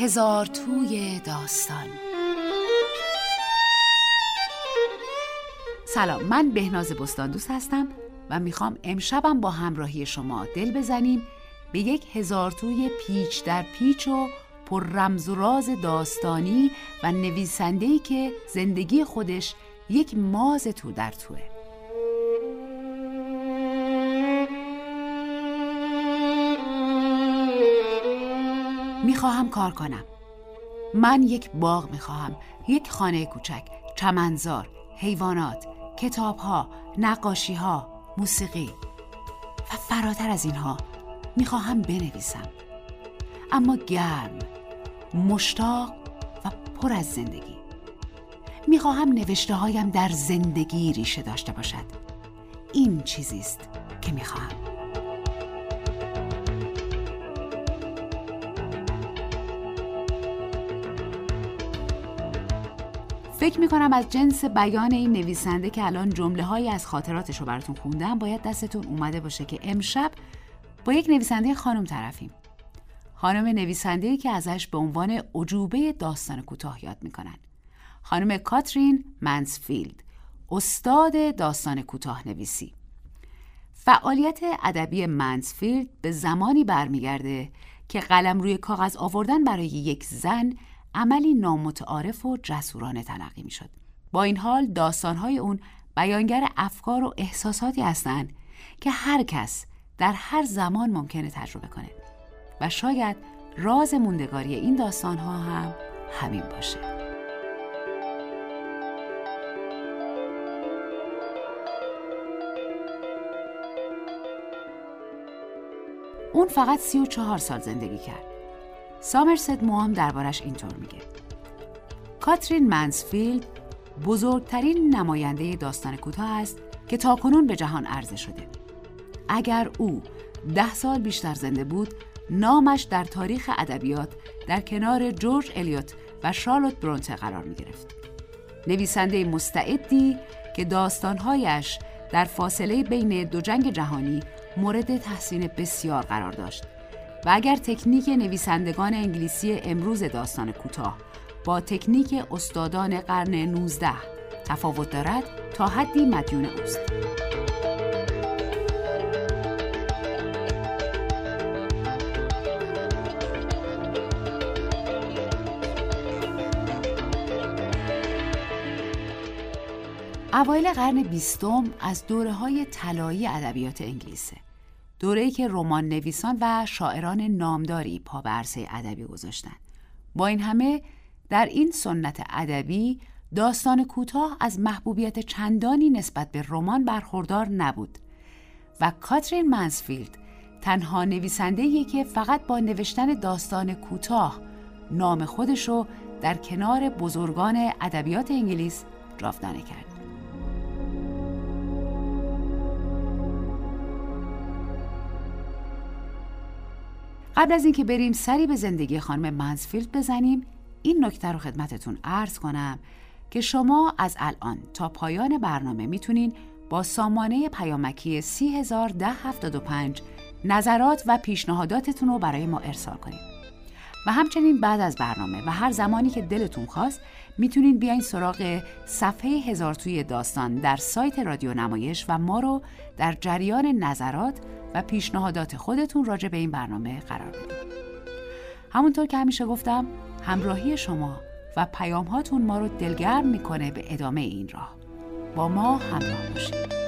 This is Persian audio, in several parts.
هزار توی داستان. سلام من بهناز بستان دوست هستم و می‌خوام امشبم با همراهی شما دل بزنیم به یک هزار توی پیچ در پیچ و پر رمز و راز داستانی و نویسندهی که زندگی خودش یک ماز تو در توه. می‌خواهم کار کنم. من یک باغ می‌خواهم یک خانه کوچک چمنزار حیوانات کتابها نقاشیها موسیقی. و فراتر از اینها می‌خواهم بنویسم. اما گرم مشتاق و پر از زندگی. می‌خواهم نوشته هایم در زندگی ریشه داشته باشد. این چیزی است که می‌خواهم. فکر می‌کنم از جنس بیان این نویسنده که الان جمله هایی از خاطراتش رو براتون خوندم باید دستتون اومده باشه که امشب با یک نویسنده خانم طرفیم. خانم نویسنده که ازش به عنوان عجوبه داستان کوتاه یاد می‌کنن. خانم کاترین منسفیلد استاد داستان کوتاه نویسی فعالیت ادبی منسفیلد به زمانی برمیگرده که قلم روی کاغذ آوردن برای یک زن عملی نامتعارف و جسورانه تلقی می شد. با این حال داستانهای اون بیانگر افکار و احساساتی هستند که هر کس در هر زمان ممکنه تجربه کنه و شاید راز موندگاری این داستانها هم همین باشه. اون فقط سی و چهار سال زندگی کرد سامرست موام دربارش اینطور میگه. کاترین منسفیلد بزرگترین نماینده داستان کوتاه است که تاکنون به جهان عرضه شده. اگر او ده سال بیشتر زنده بود نامش در تاریخ ادبیات در کنار جورج الیوت و شارلوت برونته قرار می گرفت. نویسنده مستعدی که داستانهایش در فاصله بین دو جنگ جهانی مورد تحسین بسیار قرار داشت. و اگر تکنیک نویسندگان انگلیسی امروز داستان کوتاه با تکنیک استادان قرن 19 تفاوت دارد تا حدی مدیون اوست. اوایل قرن بیستم از دوره های طلایی ادبیات انگلیسه. دوره‌ای که رمان نویسان و شاعران نامداری پا به ادبی گذاشتند. با این همه در این سنت ادبی داستان کوتاه از محبوبیت چندانی نسبت به رمان برخوردار نبود و کاترین منسفیلد تنها نویسنده که فقط با نوشتن داستان کوتاه نام خودش رو در کنار بزرگان ادبیات انگلیس جاودانه کرد. قبل از اینکه بریم سری به زندگی خانم منسفیلد بزنیم این نکته رو خدمتتون عرض کنم که شما از الان تا پایان برنامه می‌تونین با سامانه پیامکی 301075 نظرات و پیشنهاداتتون رو برای ما ارسال کنید و همچنین بعد از برنامه و هر زمانی که دلتون خواست می‌تونین بیاین سراغ صفحه هزار توی داستان در سایت رادیو نمایش و ما رو در جریان نظرات و پیشنهادات خودتون راجع به این برنامه قرار بدید. همونطور که همیشه گفتم همراهی شما و پیام هاتون ما رو دلگرم می‌کنه به ادامه این راه. با ما همراه باشید.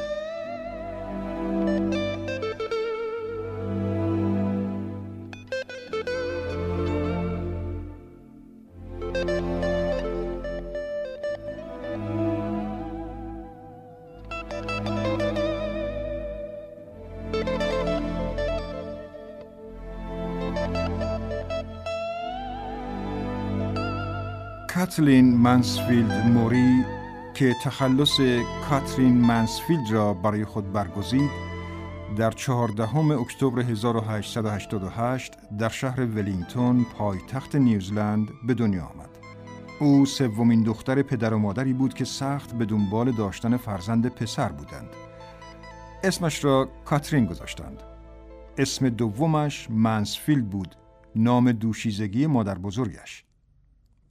کاتلین منسفیلد موری که تخلص کاترین منسفیلد را برای خود برگزید در چهاردهم اکتبر 1888 در شهر ولینگتون پایتخت نیوزلند به دنیا آمد. او سومین دختر پدر و مادری بود که سخت به دنبال داشتن فرزند پسر بودند. اسمش را کاترین گذاشتند. اسم دومش منسفیلد بود، نام دوشیزگی مادر بزرگش.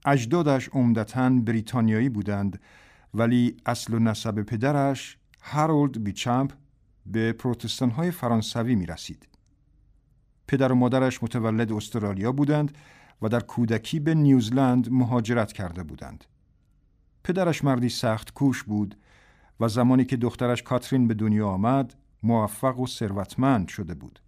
اجدادش عمدتا بریتانیایی بودند ولی اصل و نسب پدرش هارولد بیچمپ به پروتستان های فرانسوی می رسید. پدر و مادرش متولد استرالیا بودند و در کودکی به نیوزلند مهاجرت کرده بودند. پدرش مردی سخت کوش بود و زمانی که دخترش کاترین به دنیا آمد موفق و ثروتمند شده بود.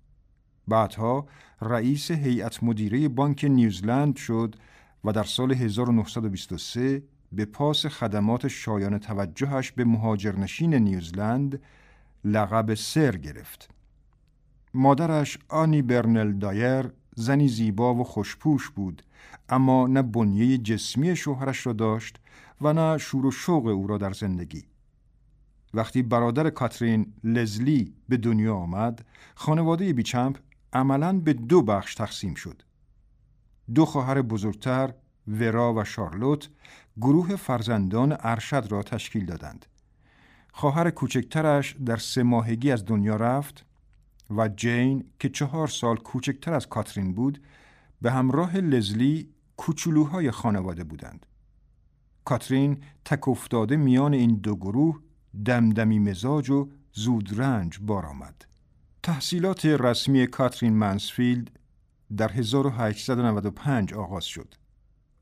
بعدها رئیس هیئت مدیره بانک نیوزلند شد و در سال 1923 به پاس خدمات شایان توجهش به مهاجرنشین نیوزلند لقب سر گرفت. مادرش آنی برنل دایر زنی زیبا و خوشپوش بود اما نه بنیه جسمی شوهرش را داشت و نه شور و شوق او را در زندگی. وقتی برادر کاترین لزلی به دنیا آمد، خانواده بیچمپ عملاً به دو بخش تقسیم شد. دو خواهر بزرگتر ورا و شارلوت گروه فرزندان ارشد را تشکیل دادند. خواهر کوچکترش در سه ماهگی از دنیا رفت و جین که چهار سال کوچکتر از کاترین بود به همراه لزلی کوچولوهای خانواده بودند. کاترین تک افتاده میان این دو گروه دمدمی مزاج و زودرنج بار آمد. تحصیلات رسمی کاترین منسفیلد در 1895 آغاز شد.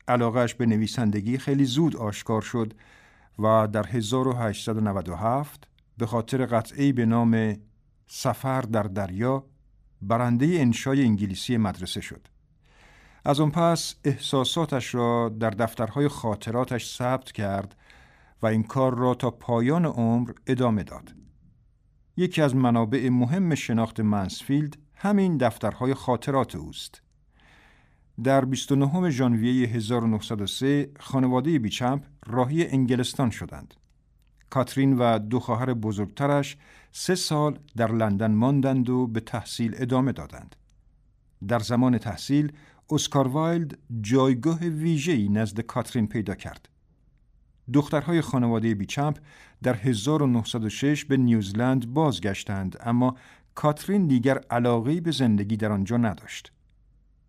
علاقش به نویسندگی خیلی زود آشکار شد و در 1897 به خاطر قطعی به نام سفر در دریا برنده انشای انگلیسی مدرسه شد. از آن پس احساساتش را در دفترهای خاطراتش ثبت کرد و این کار را تا پایان عمر ادامه داد. یکی از منابع مهم شناخت منسفیلد همین دفترهای خاطرات اوست. در 29 ژانویه 1903 خانواده بیچمپ راهی انگلستان شدند. کاترین و دو خواهر بزرگترش سه سال در لندن ماندند و به تحصیل ادامه دادند. در زمان تحصیل اسکار وایلد جایگاه ویژه‌ای نزد کاترین پیدا کرد. دخترهای خانواده بیچمپ در 1906 به نیوزلند بازگشتند اما کاترین دیگر علاقی به زندگی در آنجا نداشت.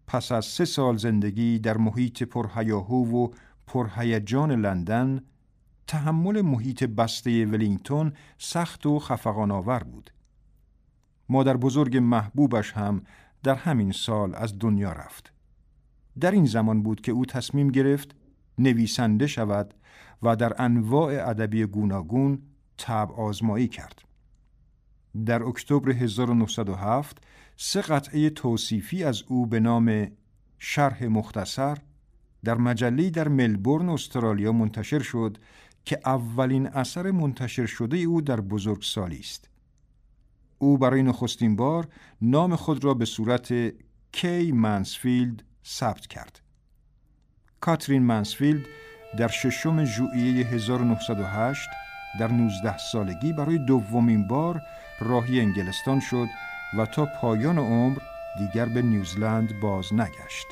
پس از سه سال زندگی در محیط پرهیاهو و پرهیجان لندن تحمل محیط بسته ولینگتون سخت و خفقان آور بود. مادر بزرگ محبوبش هم در همین سال از دنیا رفت. در این زمان بود که او تصمیم گرفت نویسنده شود و در انواع ادبی گوناگون تب آزمایی کرد. در اکتبر 1907 سه قطعه توصیفی از او به نام شرح مختصر در مجله در ملبورن استرالیا منتشر شد که اولین اثر منتشر شده او در بزرگسالی است. او برای نخستین بار نام خود را به صورت کی منسفیلد ثبت کرد. کاترین منسفیلد در ششم ژوئیه 1908 در 19 سالگی برای دومین بار راهی انگلستان شد و تا پایان عمر دیگر به نیوزلند باز نگشت.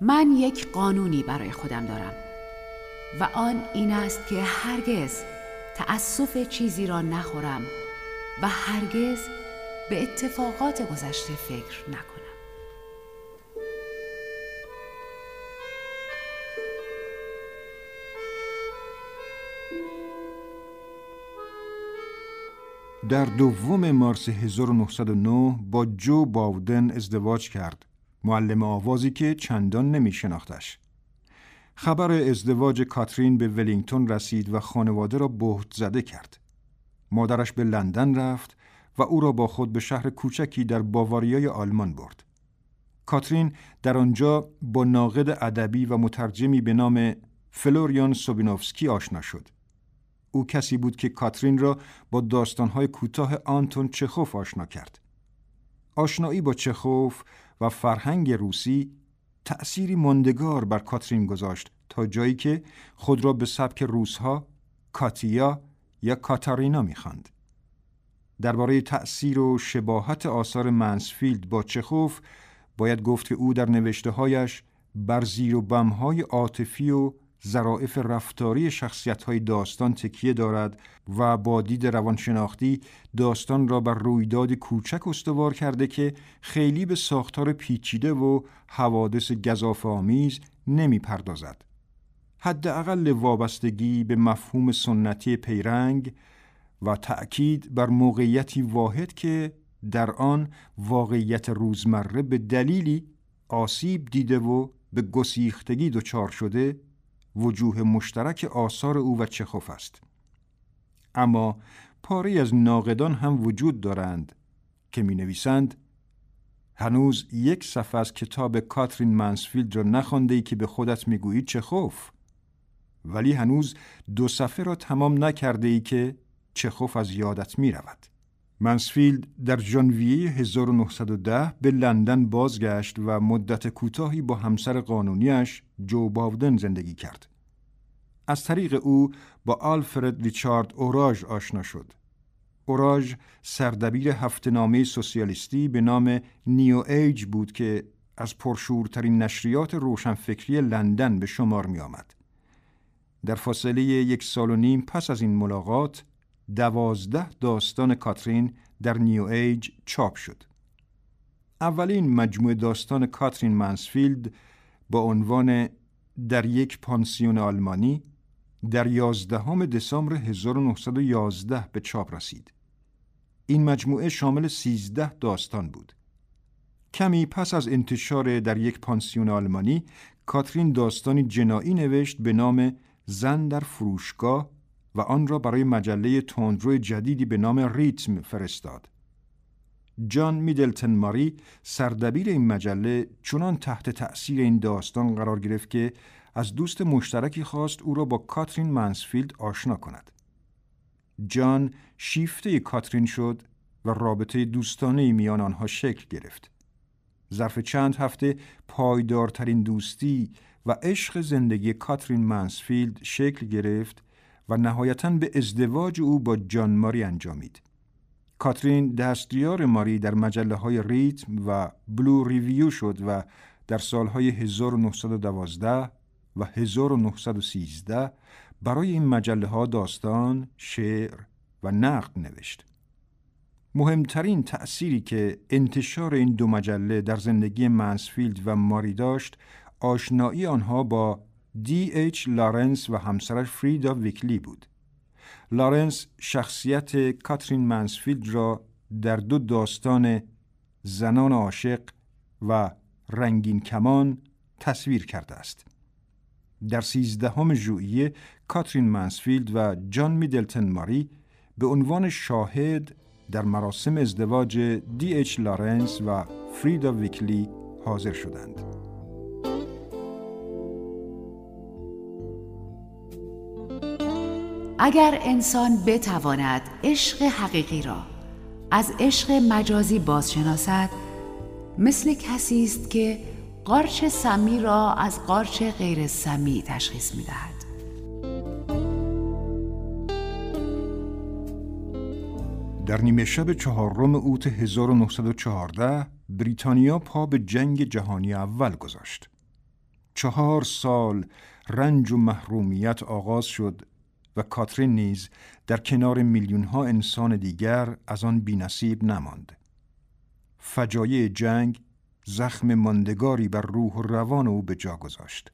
من یک قانونی برای خودم دارم و آن این است که هرگز تأسف چیزی را نخورم و هرگز به اتفاقات گذشته فکر نکنم در دوم مارس 1909 با جو باودن ازدواج کرد معلم آوازی که چندان نمی شناختش. خبر ازدواج کاترین به ولینگتون رسید و خانواده را بهت زده کرد. مادرش به لندن رفت و او را با خود به شهر کوچکی در باواریای آلمان برد. کاترین در آنجا با ناقد ادبی و مترجمی به نام فلوریان سوبینوفسکی آشنا شد. او کسی بود که کاترین را با داستانهای کوتاه آنتون چخوف آشنا کرد. آشنایی با چخوف و فرهنگ روسی تأثیری ماندگار بر کاترین گذاشت تا جایی که خود را به سبک روسها کاتیا یا کاتارینا می‌خواند. درباره تأثیر و شباهت آثار منسفیلد با چخوف باید گفت که او در نوشتههایش بر زیر و بمهای عاطفی و ظرافت رفتاری شخصیت های داستان تکیه دارد و با دید روانشناختی داستان را بر رویداد کوچک استوار کرده که خیلی به ساختار پیچیده و حوادث گذاف آمیز نمی پردازد. حداقل وابستگی به مفهوم سنتی پیرنگ و تأکید بر موقعیتی واحد که در آن واقعیت روزمره به دلیلی آسیب دیده و به گسیختگی دچار شده وجوه مشترک آثار او و چخوف است. اما پاره از ناقدان هم وجود دارند که می نویسند هنوز یک صفحه از کتاب کاترین منسفیلد را نخوانده که به خودت می‌گویی چخوف ولی هنوز دو صفحه را تمام نکرده ای که چخوف از یادت می رود. منسفیلد در ژانویه 1910 به لندن بازگشت و مدت کوتاهی با همسر قانونیش جو باودن زندگی کرد. از طریق او با آلفرد ریچارد اوراژ آشنا شد. اوراژ سردبیر هفتنامه سوسیالیستی به نام نیو ایج بود که از پرشورترین نشریات روشنفکری لندن به شمار می آمد. در فاصله یک سال و نیم پس از این ملاقات دوازده داستان کاترین در نیو ایج چاپ شد. اولین مجموعه داستان کاترین منسفیلد با عنوان در یک پانسیون آلمانی در یازدهم دسامبر 1911 به چاپ رسید. این مجموعه شامل 13 داستان بود. کمی پس از انتشار در یک پانسیون آلمانی، کاترین داستانی جنایی نوشت به نام زن در فروشگاه و آن را برای مجله تندرو جدیدی به نام ریتم فرستاد. جان میدلتن ماری سردبیر این مجله چنان تحت تأثیر این داستان قرار گرفت که از دوست مشترکی خواست او را با کاترین منسفیلد آشنا کند. جان شیفته کاترین شد و رابطه دوستانه میان آنها شکل گرفت. ظرف چند هفته پایدارترین دوستی و عشق زندگی کاترین منسفیلد شکل گرفت و نهایتا به ازدواج او با جان ماری انجامید. کاترین دستیار ماری در مجله های ریتم و بلو ریویو شد و در سالهای 1912 و 1913 برای این مجله ها داستان، شعر و نقد نوشت. مهمترین تأثیری که انتشار این دو مجله در زندگی منسفیلد و ماری داشت آشنایی آنها با دی ایچ لارنس و همسرش فریدا ویکلی بود. لارنس شخصیت کاترین منسفیلد را در دو داستان زنان عاشق و رنگین کمان تصویر کرده است. در سیزدهم ژوئیه کاترین منسفیلد و جان میدلتن ماری به عنوان شاهد در مراسم ازدواج دی اچ لارنس و فریدا ویکلی حاضر شدند. اگر انسان بتواند عشق حقیقی را از عشق مجازی بازشناسد مثل کسی است که قارچ سمی را از قارچ غیر سمی تشخیص می دهد. در نیمه شب چهارم اوت 1914 بریتانیا پا به جنگ جهانی اول گذاشت. چهار سال رنج و محرومیت آغاز شد و کاترین نیز در کنار میلیون ها انسان دیگر از آن بینصیب نماند. فجایع جنگ زخم ماندگاری بر روح و روان او به جا گذاشت.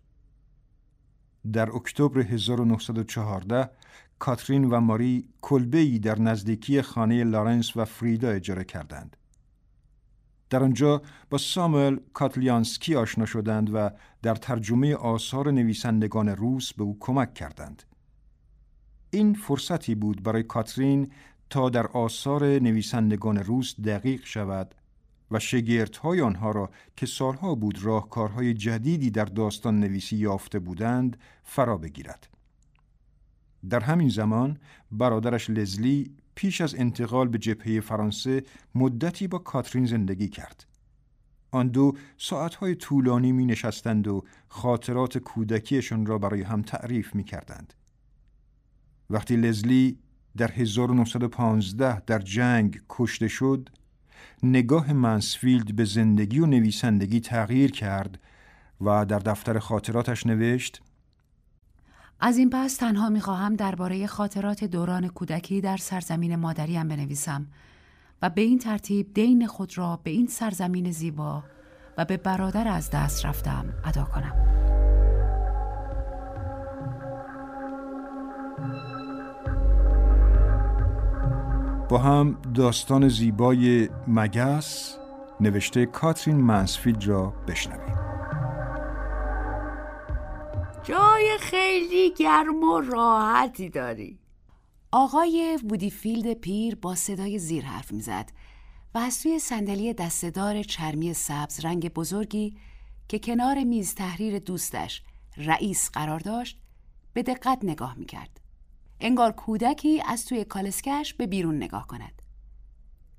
در اکتبر 1914 کاترین و ماری کلبه‌ای در نزدیکی خانه لارنس و فریدا اجاره کردند. در آنجا با ساموئل کاتلیانسکی آشنا شدند و در ترجمه آثار نویسندگان روس به او کمک کردند. این فرصتی بود برای کاترین تا در آثار نویسندگان روس دقیق شود و شگردهای آنها را که سالها بود راهکارهای جدیدی در داستان نویسی یافته بودند فرا بگیرد. در همین زمان برادرش لزلی پیش از انتقال به جبهه فرانسه مدتی با کاترین زندگی کرد. آن دو ساعتهای طولانی می نشستند و خاطرات کودکیشان را برای هم تعریف می کردند. وقتی لزلی در 1915 در جنگ کشته شد، نگاه منسفیلد به زندگی و نویسندگی تغییر کرد و در دفتر خاطراتش نوشت از این پس تنها می‌خواهم درباره خاطرات دوران کودکی در سرزمین مادریم بنویسم و به این ترتیب دین خود را به این سرزمین زیبا و به برادر از دست رفتم ادا کنم. با هم داستان زیبای مگس نوشته کاترین منسفیلد را بشنویم جای خیلی گرم و راحتی داری آقای وودیفیلد پیر با صدای زیر حرف می‌زد و از توی صندلی دستدار چرمی سبز رنگ بزرگی که کنار میز تحریر دوستش رئیس قرار داشت به دقت نگاه می‌کرد. انگار کودکی از توی کالسکش به بیرون نگاه کند.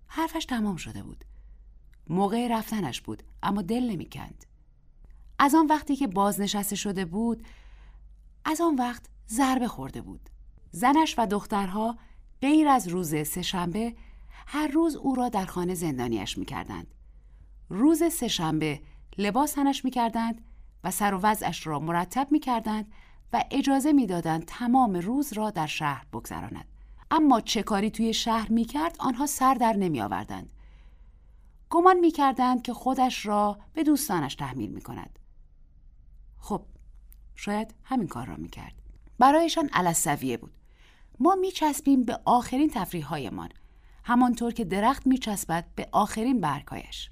حرفش تمام شده بود. موقع رفتنش بود اما دل نمی‌کند. از آن وقتی که بازنشسته شده بود از آن وقت ضربه خورده بود. زنش و دخترها غیر از روز سهشنبه هر روز او را در خانه زندانیش می‌کردند. روز سهشنبه لباس تنش می‌کردند و سر و وضعش را مرتب می‌کردند و اجازه می‌دادند تمام روز را در شهر بگذراند. اما چه کاری توی شهر می‌کرد آنها سر در نمی آوردند. گمان می‌کردند که خودش را به دوستانش تحمیل می‌کند. خب شاید همین کار را می‌کرد. برایشان علسویه بود. ما میچسبیم به آخرین تفریح هایمان همانطور که درخت میچسبد به آخرین برگهایش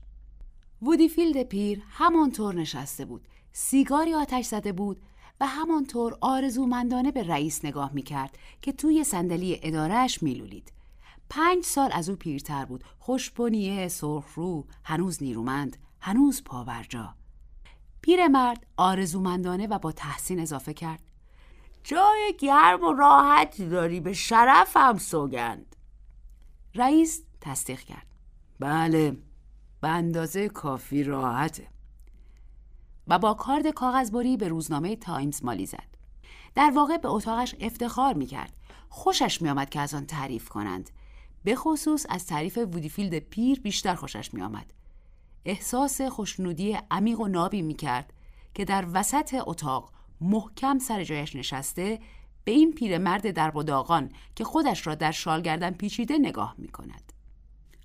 وودیفیلد پیر همانطور نشسته بود سیگاری آتش زده بود و همانطور آرزومندانه به رئیس نگاه می‌کرد که توی صندلی ادارهش میلولید. پنج سال از او پیرتر بود. خوشبنیه سرخرو هنوز نیرومند هنوز پاورجا. پیرمرد آرزومندانه و با تحسین اضافه کرد. جای گرم و راحتی داری به شرفم سوگند. رئیس تصدیق کرد. بله به اندازه کافی راحته. و با کارد کاغذبری به روزنامه تایمز مالی زد در واقع به اتاقش افتخار می‌کرد خوشش میآمد که از آن تعریف کنند به خصوص از تعریف وودیفیلد پیر بیشتر خوشش میآمد احساس خوشنودی عمیق و نابی می‌کرد که در وسط اتاق محکم سر جایش نشسته به این پیرمرد در بداغان که خودش را در شالگردن پیچیده نگاه می کند.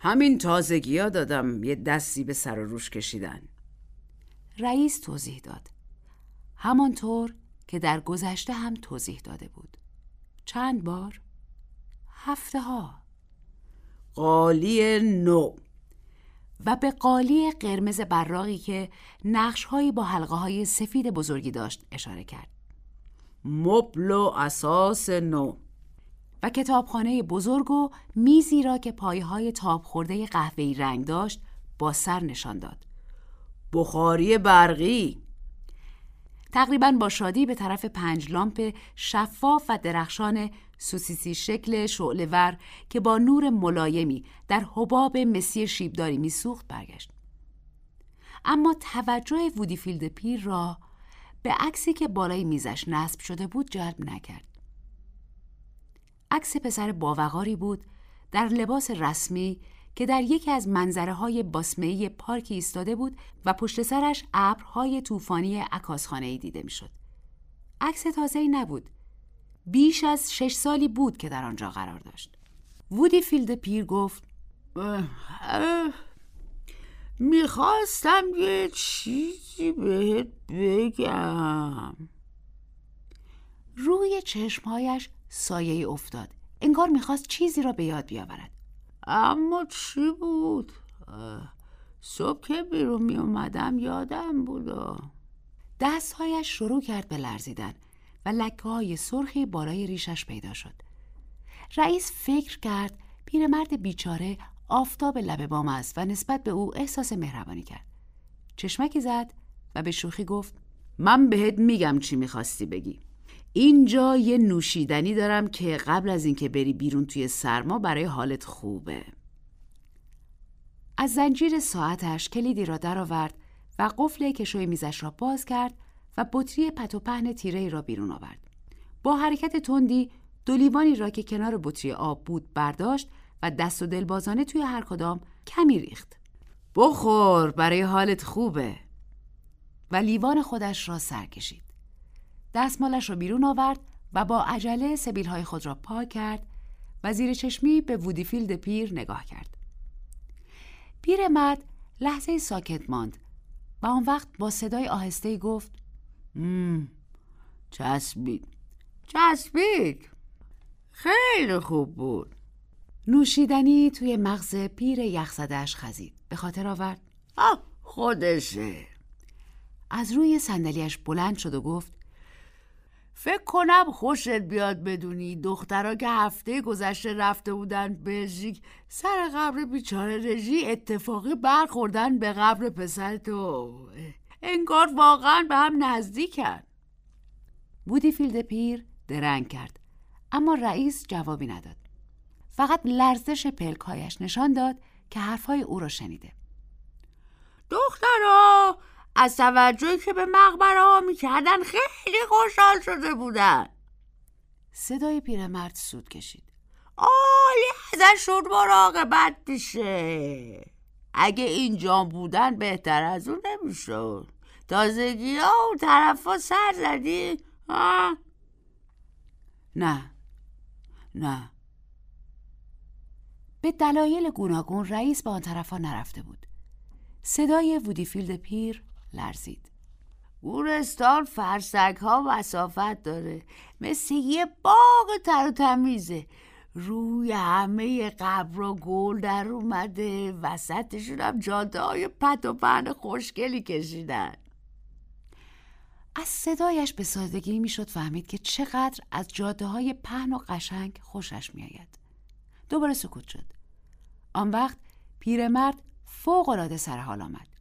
همین تازگی ها دادم یه دستی به سر و روش کشیدن. رئیس توضیح داد. همانطور که در گذشته هم توضیح داده بود. چند بار؟ هفته ها. قالی نو و به قالی قرمز براقی که نقشهایی با حلقه های سفید بزرگی داشت اشاره کرد. مبل و اساس نو و کتابخانه بزرگ و میزی را که پایه های تاب خورده قهوه‌ای رنگ داشت با سر نشان داد. بخاری برقی تقریبا با شادی به طرف پنج لامپ شفاف و درخشان سوسیسی شکل شعلور که با نور ملایمی در حباب مسی شیبداری میسوخت برگشت. اما توجه وودیفیلد پیر را به عکسی که بالای میزش نصب شده بود جلب نکرد. عکس پسر باوقاری بود در لباس رسمی که در یکی از منظره های باسمهی پارکی ایستاده بود و پشت سرش ابرهای طوفانی عکاسخانه دیده می‌شد. عکس تازه ای نبود. بیش از شش سالی بود که در آنجا قرار داشت. وودی فیلد پیر گفت می‌خواستم یه چیزی بهت بگم روی چشمهایش سایه افتاد انگار می‌خواست چیزی را به یاد بیاورد اما چی بود؟ صبح که بیرون می اومدم یادم بود. دستهایش شروع کرد به لرزیدن و لکه های سرخی بالای ریشش پیدا شد. رئیس فکر کرد پیرمرد بیچاره آفتاب لب بام است و نسبت به او احساس مهربانی کرد. چشمکی زد و به شوخی گفت من بهت میگم چی می‌خواستی بگی. اینجا یه نوشیدنی دارم که قبل از اینکه بری بیرون توی سرما برای حالت خوبه از زنجیر ساعتش کلیدی را درآورد و قفل کشوی میزش را باز کرد و بطری پت و پهن تیره را بیرون آورد. با حرکت تندی دو را که کنار بطری آب بود برداشت و دست و دلبازانه توی هر کدام کمی ریخت. بخور برای حالت خوبه. و لیوان خودش را سر کشید. دستمالش را بیرون آورد و با عجله سبیل خود را پاک کرد و زیر چشمی به وودیفیلد پیر نگاه کرد. پیرمرد لحظه ساکت ماند و آن وقت با صدای آهسته گفت مم چسبید چسبید خیلی خوب بود نوشیدنی توی مغز پیر یخزدهش خزید به خاطر آورد آه خودشه از روی صندلیاش بلند شد و گفت فکر کنم خوشت بیاد بدونی. دخترها که هفته گذشته رفته بودن بلژیک سر قبر بیچاره رژی اتفاقی برخوردن به قبر پسر تو. انگار واقعا به هم نزدیکن. بودی فیلد پیر درنگ کرد اما رئیس جوابی نداد. فقط لرزش پلکایش نشان داد که حرفهای او را شنیده. دخترها از توجهی که به مقبره ها می‌کردن خیلی خوشحال شده بودن. صدای پیرمرد سود کشید. عالی ازشون مراقبت میشه اگه اینجا بودن بهتر از اون نمی‌شد. تازگی ها و طرف ها سر زدی ها؟ نه نه. به دلایل گوناگون رئیس به آن طرف ها نرفته بود. صدای وودیفیلد پیر لرزید. گورستان فرسک ها وسافت داره. مثل یه باغ تر و تمیزه. روی همه قبر و گل در اومده. وسطشون هم جاده های پت و پهن خوشگلی کشیدن. از صدایش به سادگی می‌شد فهمید که چقدر از جاده های پهن و قشنگ خوشش میآید. دوباره سکوت شد. آن وقت پیرمرد فوق العاده سر حال آمد.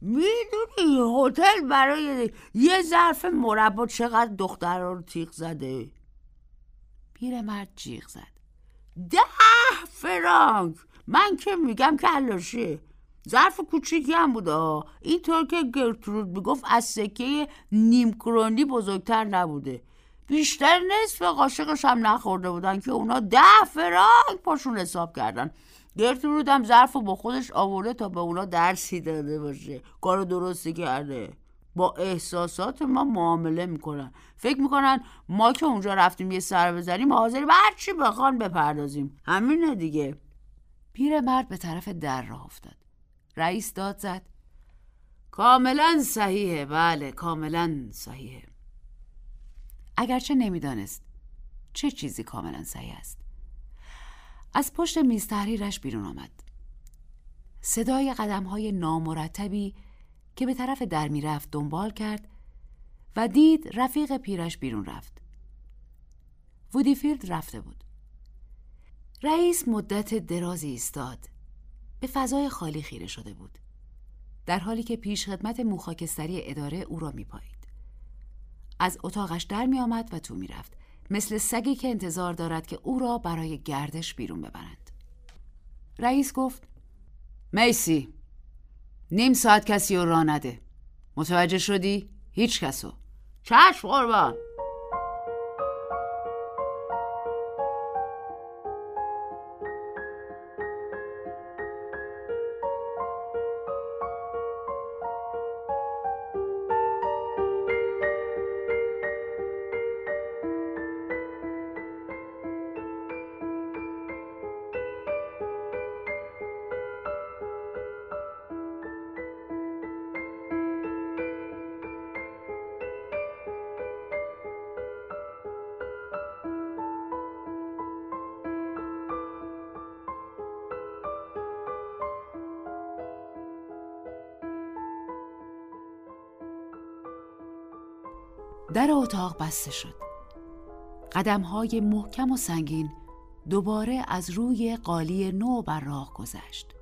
می‌دونی هتل برای یه ظرف مربا چقدر دختر رو تیغ زده؟ پیرمرد جیغ زد. ده فرانک! من که میگم کلاشی ظرف کوچیکی هم بوده اینطور که گرترود می‌گفت از سکه نیم کرونی بزرگتر نبوده. بیشتر نصف قاشقش هم نخورده بودن که اونا ده فرانک پاشون حساب کردن. گرترود هم ظرف با خودش آورده تا به اونا درسی داده باشه. کارو درستی کرده. با احساسات ما معامله می‌کنن. فکر می‌کنن ما که اونجا رفتیم یه سر بزنیم حاضریم هرچی بخوان بپردازیم. همینه دیگه. پیرمرد به طرف در راه افتاد. رئیس داد زد. کاملا صحیحه. بله کاملا صحیحه. اگرچه نمی‌دانست چه چیزی کاملا صحیح است. از پشت میز تحریرش بیرون آمد. صدای قدم های نامرتبی که به طرف در رفت دنبال کرد و دید رفیق پیرش بیرون رفت. وودیفیلد رفته بود. رئیس مدت درازی ایستاد. به فضای خالی خیره شده بود. در حالی که پیش خدمت موخاکستری اداره او را میپایید. از اتاقش در می آمد و تو می رفت مثل سگی که انتظار دارد که او را برای گردش بیرون ببرند. رئیس گفت میسی نیم ساعت کسی رو راه نده. متوجه شدی؟ هیچ کسو. چشم قربان! در اتاق بسته شد. قدم های محکم و سنگین دوباره از روی قالی نو بر راه گذشت.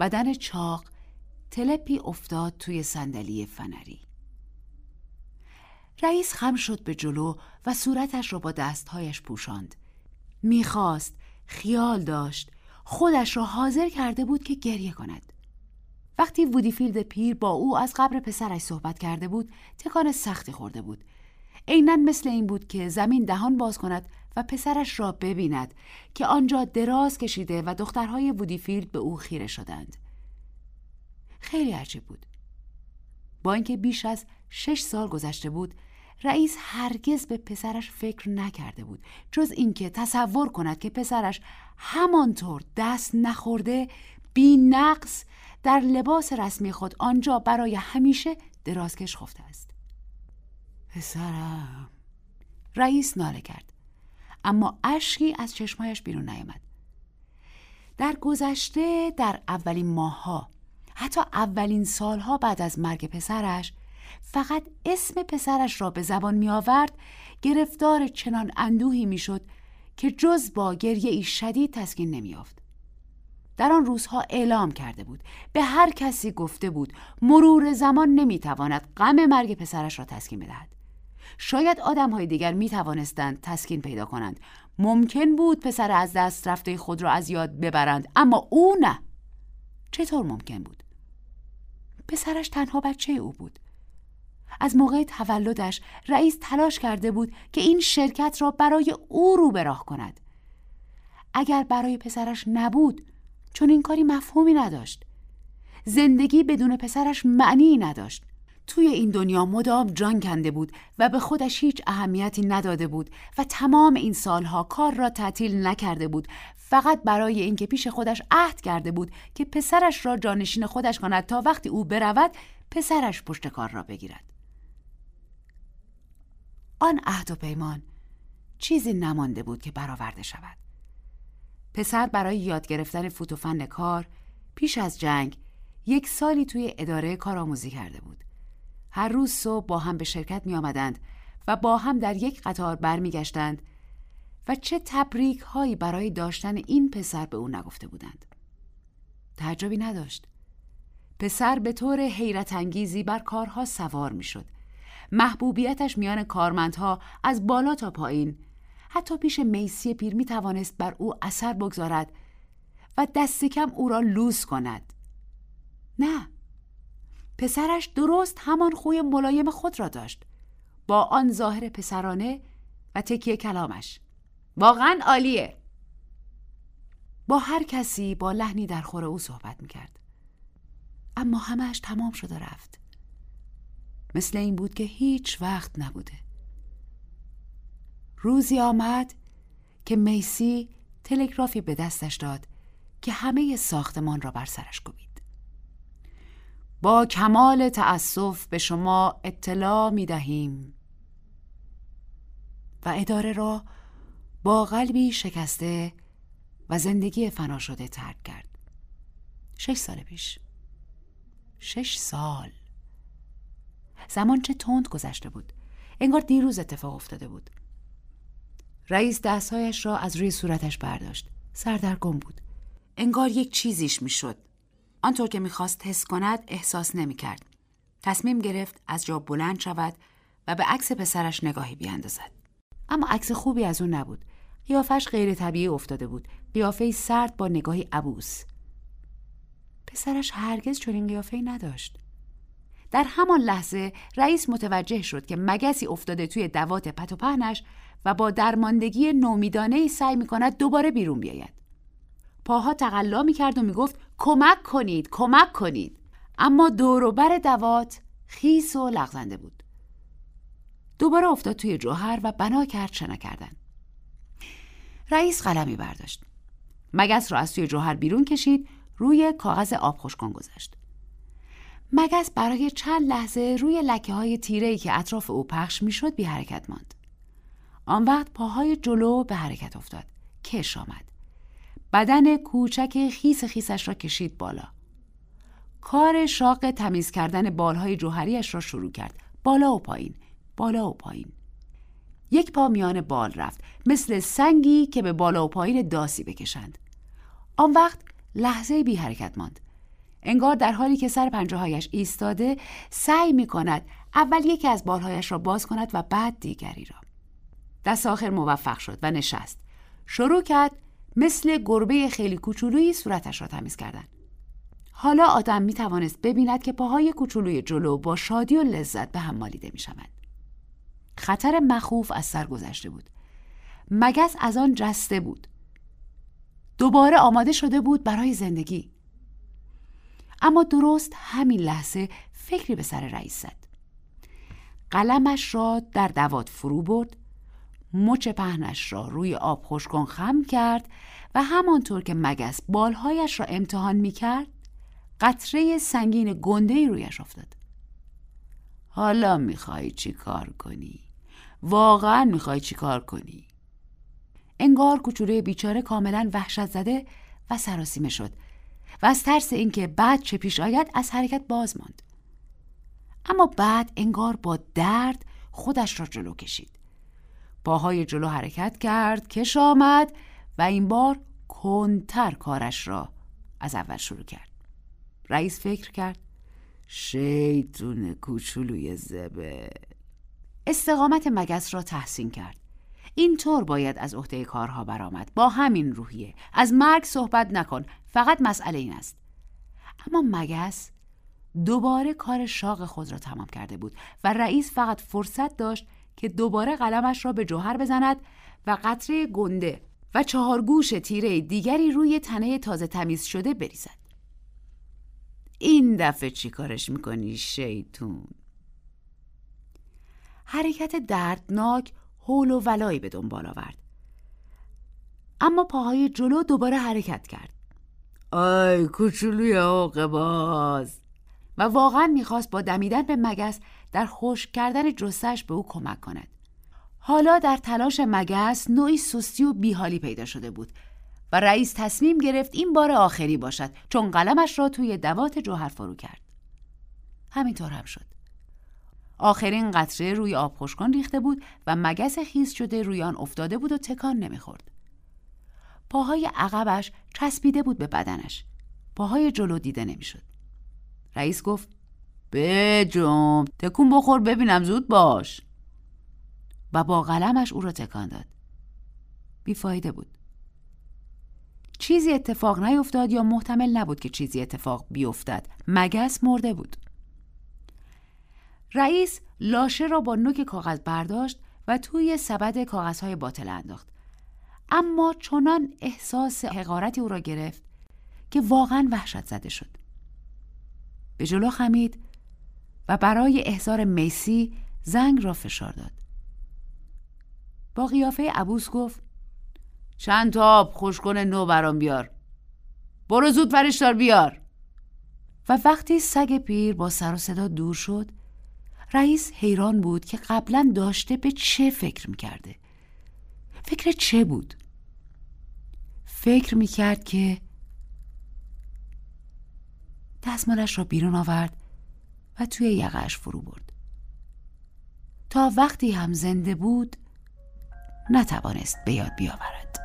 بدن چاق تلپی افتاد توی صندلی فنری. رئیس خم شد به جلو و صورتش را با دستهایش پوشاند. می‌خواست خیال داشت خودش را حاضر کرده بود که گریه کند. وقتی وودیفیلد پیر با او از قبر پسرش صحبت کرده بود تکان سختی خورده بود. عینا مثل این بود که زمین دهان باز کند و پسرش را ببیند که آنجا دراز کشیده و دخترهای وودیفیلد به او خیره شدند. خیلی عجیب بود. با اینکه بیش از شش سال گذشته بود رئیس هرگز به پسرش فکر نکرده بود جز اینکه تصور کند که پسرش همانطور دست نخورده بی نقص در لباس رسمی خود آنجا برای همیشه درازکش خفته است. پسرم. رئیس ناله کرد. اما اشکی از چشمایش بیرون نیامد. در گذشته در اولین ماهها حتی اولین سالها بعد از مرگ پسرش فقط اسم پسرش را به زبان می آورد گرفتار چنان اندوهی می شد که جز با گریه ای شدید تسکین نمی آفد. در آن روزها اعلام کرده بود. به هر کسی گفته بود مرور زمان نمی تواند غم مرگ پسرش را تسکین بدهد. شاید آدم های دیگر می توانستند تسکین پیدا کنند. ممکن بود پسر از دست رفته خود را از یاد ببرند اما او نه. چطور ممکن بود؟ پسرش تنها بچه او بود. از موقع تولدش رئیس تلاش کرده بود که این شرکت را برای او رو به راه کند. اگر برای پسرش نبود چون این کاری مفهومی نداشت. زندگی بدون پسرش معنی نداشت. توی این دنیا مدام جان کنده بود و به خودش هیچ اهمیتی نداده بود و تمام این سالها کار را تعطیل نکرده بود. فقط برای اینکه پیش خودش عهد کرده بود که پسرش را جانشین خودش کند تا وقتی او برود پسرش پشت کار را بگیرد. آن عهد و پیمان چیزی نمانده بود که برآورده شود. پسر برای یاد گرفتن فوتوفن کار پیش از جنگ یک سالی توی اداره کارآموزی کرده بود. هر روز صبح با هم به شرکت می آمدند و با هم در یک قطار برمیگشتند و چه تبریک هایی برای داشتن این پسر به او نگفته بودند. تعجبی نداشت. پسر به طور حیرت انگیزی بر کارها سوار می شد محبوبیتش میان کارمندها از بالا تا پایین حتی پیش میسی پیر می توانست بر او اثر بگذارد و دست کم او را لوس کند. نه پسرش درست همان خوی ملایم خود را داشت. با آن ظاهر پسرانه و تکیه کلامش. واقعا عالیه. با هر کسی با لحنی در خور او صحبت می‌کرد. اما همهش تمام شد و رفت. مثل این بود که هیچ وقت نبوده. روزی آمد که میسی تلگرافی به دستش داد که همه ساختمان را بر سرش کوبید. با کمال تأسف به شما اطلاع می دهیم و اداره را با قلبی شکسته و زندگی فنا شده ترک کرد. شش سال پیش. شش سال. زمان چه تند گذشته بود. انگار دیروز اتفاق افتاده بود. رئیس دستهایش را از روی صورتش برداشت. سردرگم بود. انگار یک چیزیش می‌شد. آنطور که می‌خواست حس کند احساس نمی‌کرد. تصمیم گرفت از جا بلند شود و به عکس پسرش نگاهی بیاندازد. اما عکس خوبی از اون نبود. قیافش غیر طبیعی افتاده بود. قیافه سرد با نگاهی عبوس. پسرش هرگز چنین قیافه نداشت. در همان لحظه رئیس متوجه شد که مگسی افتاده توی دوات پت و پهنش و با درماندگی نومیدانه سعی می کند دوباره بیرون بیاید. پاها تقلا می کرد و می گفت کمک کنید کمک کنید اما دوروبر دوات خیس و لغزنده بود. دوباره افتاد توی جوهر و بنا کرد شنا کردن. رئیس قلمی برداشت. مگس را از توی جوهر بیرون کشید روی کاغذ آب خوشکن گذاشت. مگس برای چند لحظه روی لکه های تیره که اطراف او پخش می‌شد بی حرکت ماند. آن وقت پاهای جلو به حرکت افتاد. کش آمد. بدن کوچک خیس خیسش را کشید بالا. کار شاق تمیز کردن بالهای جوهریش را شروع کرد. بالا و پایین. بالا و پایین. یک پا میان بال رفت مثل سنگی که به بالا و پایین داسی بکشند آن وقت لحظه بی حرکت ماند انگار در حالی که سر پنجه هایش ایستاده سعی می کند اول یکی از بالهایش را باز کند و بعد دیگری را دست آخر موفق شد و نشست شروع کرد مثل گربه خیلی کوچولویی صورتش را تمیز کردن حالا آدم می توانست ببیند که پاهای کوچولوی جلو با شادی و لذت به هم مالیده می شود. خطر مخوف از سر گذشته بود. مگس از آن جسته بود. دوباره آماده شده بود برای زندگی. اما درست همین لحظه فکری به سر رئیس زد. قلمش را در دوات فرو برد مچ پهنش را روی آب خوشکن خم کرد و همانطور که مگس بالهایش را امتحان می کرد قطره سنگین گنده رویش افتاد حالا می‌خوای چی کار کنی؟ واقعا می‌خوای چی کار کنی؟ انگار کوچولوی بیچاره کاملا وحشت زده و سراسیمه شد و از ترس اینکه بعد چه پیش آید از حرکت باز ماند اما بعد انگار با درد خودش را جلو کشید پاهای جلو حرکت کرد کش آمد و این بار کنتر کارش را از اول شروع کرد. رئیس فکر کرد شیطون کوچولوی زبه استقامت مگس را تحسین کرد. اینطور باید از عهده کارها برآمد. با همین روحیه. از مرگ صحبت نکن. فقط مسئله این است. اما مگس دوباره کار شاق خود را تمام کرده بود و رئیس فقط فرصت داشت که دوباره قلمش را به جوهر بزند و قطره گنده و چهار گوش تیره دیگری روی تنه تازه تمیز شده بریزد. این دفعه چی کارش می‌کنی شیطون؟ حرکت دردناک حول و ولایی به دنبال آورد. اما پاهای جلو دوباره حرکت کرد. آی کوچولوی حق باز و واقعا می‌خواست با دمیدن به مگس در خشک کردن جسش به او کمک کند. حالا در تلاش مگس نوعی سستی و بیحالی پیدا شده بود و رئیس تصمیم گرفت این بار آخری باشد چون قلمش را توی دوات جوهر فرو کرد. همینطور هم شد. آخرین قطره روی آب خوشکن ریخته بود و مگس خیز شده روی آن افتاده بود و تکان نمی‌خورد. پاهای عقبش چسبیده بود به بدنش. پاهای جلو دیده نمی‌شد. رئیس گفت بجم تکون بخور ببینم. زود باش. و با قلمش او را تکان داد. بیفایده بود. چیزی اتفاق نیفتاد یا محتمل نبود که چیزی اتفاق بیفتد. مگس مرده بود. رئیس لاشه را با نوک کاغذ برداشت و توی سبد کاغذهای باطل انداخت. اما چنان احساس حقارتی او را گرفت که واقعا وحشت زده شد. به جلو خمید. و برای احضار میسی زنگ را فشار داد. با قیافه عبوس گفت چند تا آب خوشکن نو برام بیار. برو زود فرشتار بیار. و وقتی سگ پیر با سر و صدا دور شد رئیس حیران بود که قبلا داشته به چه فکر می‌کرده. فکر چه بود؟ فکر می‌کرد که دستمالش را بیرون آورد و توی یقش فرو برد. تا وقتی هم زنده بود نتوانست به یاد بیاورد.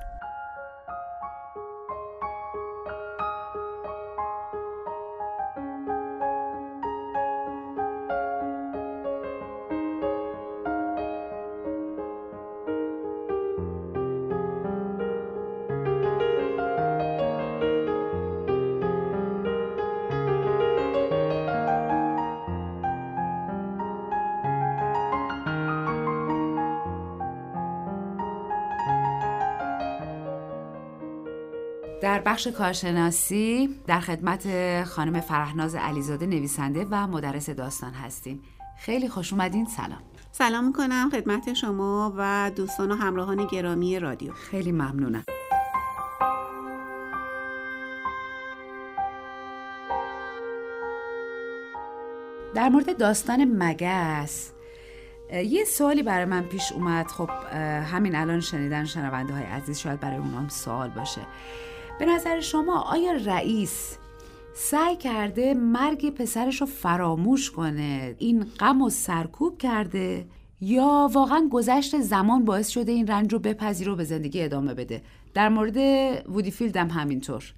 در بخش کارشناسی در خدمت خانم فرهناز علیزاده نویسنده و مدرس داستان هستیم. خیلی خوش اومدین. سلام. سلام می‌کنم خدمت شما و دوستان و همراهان گرامی رادیو. خیلی ممنونم. در مورد داستان مگس یه سوالی برای من پیش اومد. خب همین الان شنیدن شنونده های عزیز شاید برای اونام سوال باشه. به نظر شما آیا رئیس سعی کرده مرگ پسرش رو فراموش کنه؟ این غم و سرکوب کرده؟ یا واقعا گذشت زمان باعث شده این رنج رو بپذیره و به زندگی ادامه بده؟ در مورد وودیفیلد هم همینطور.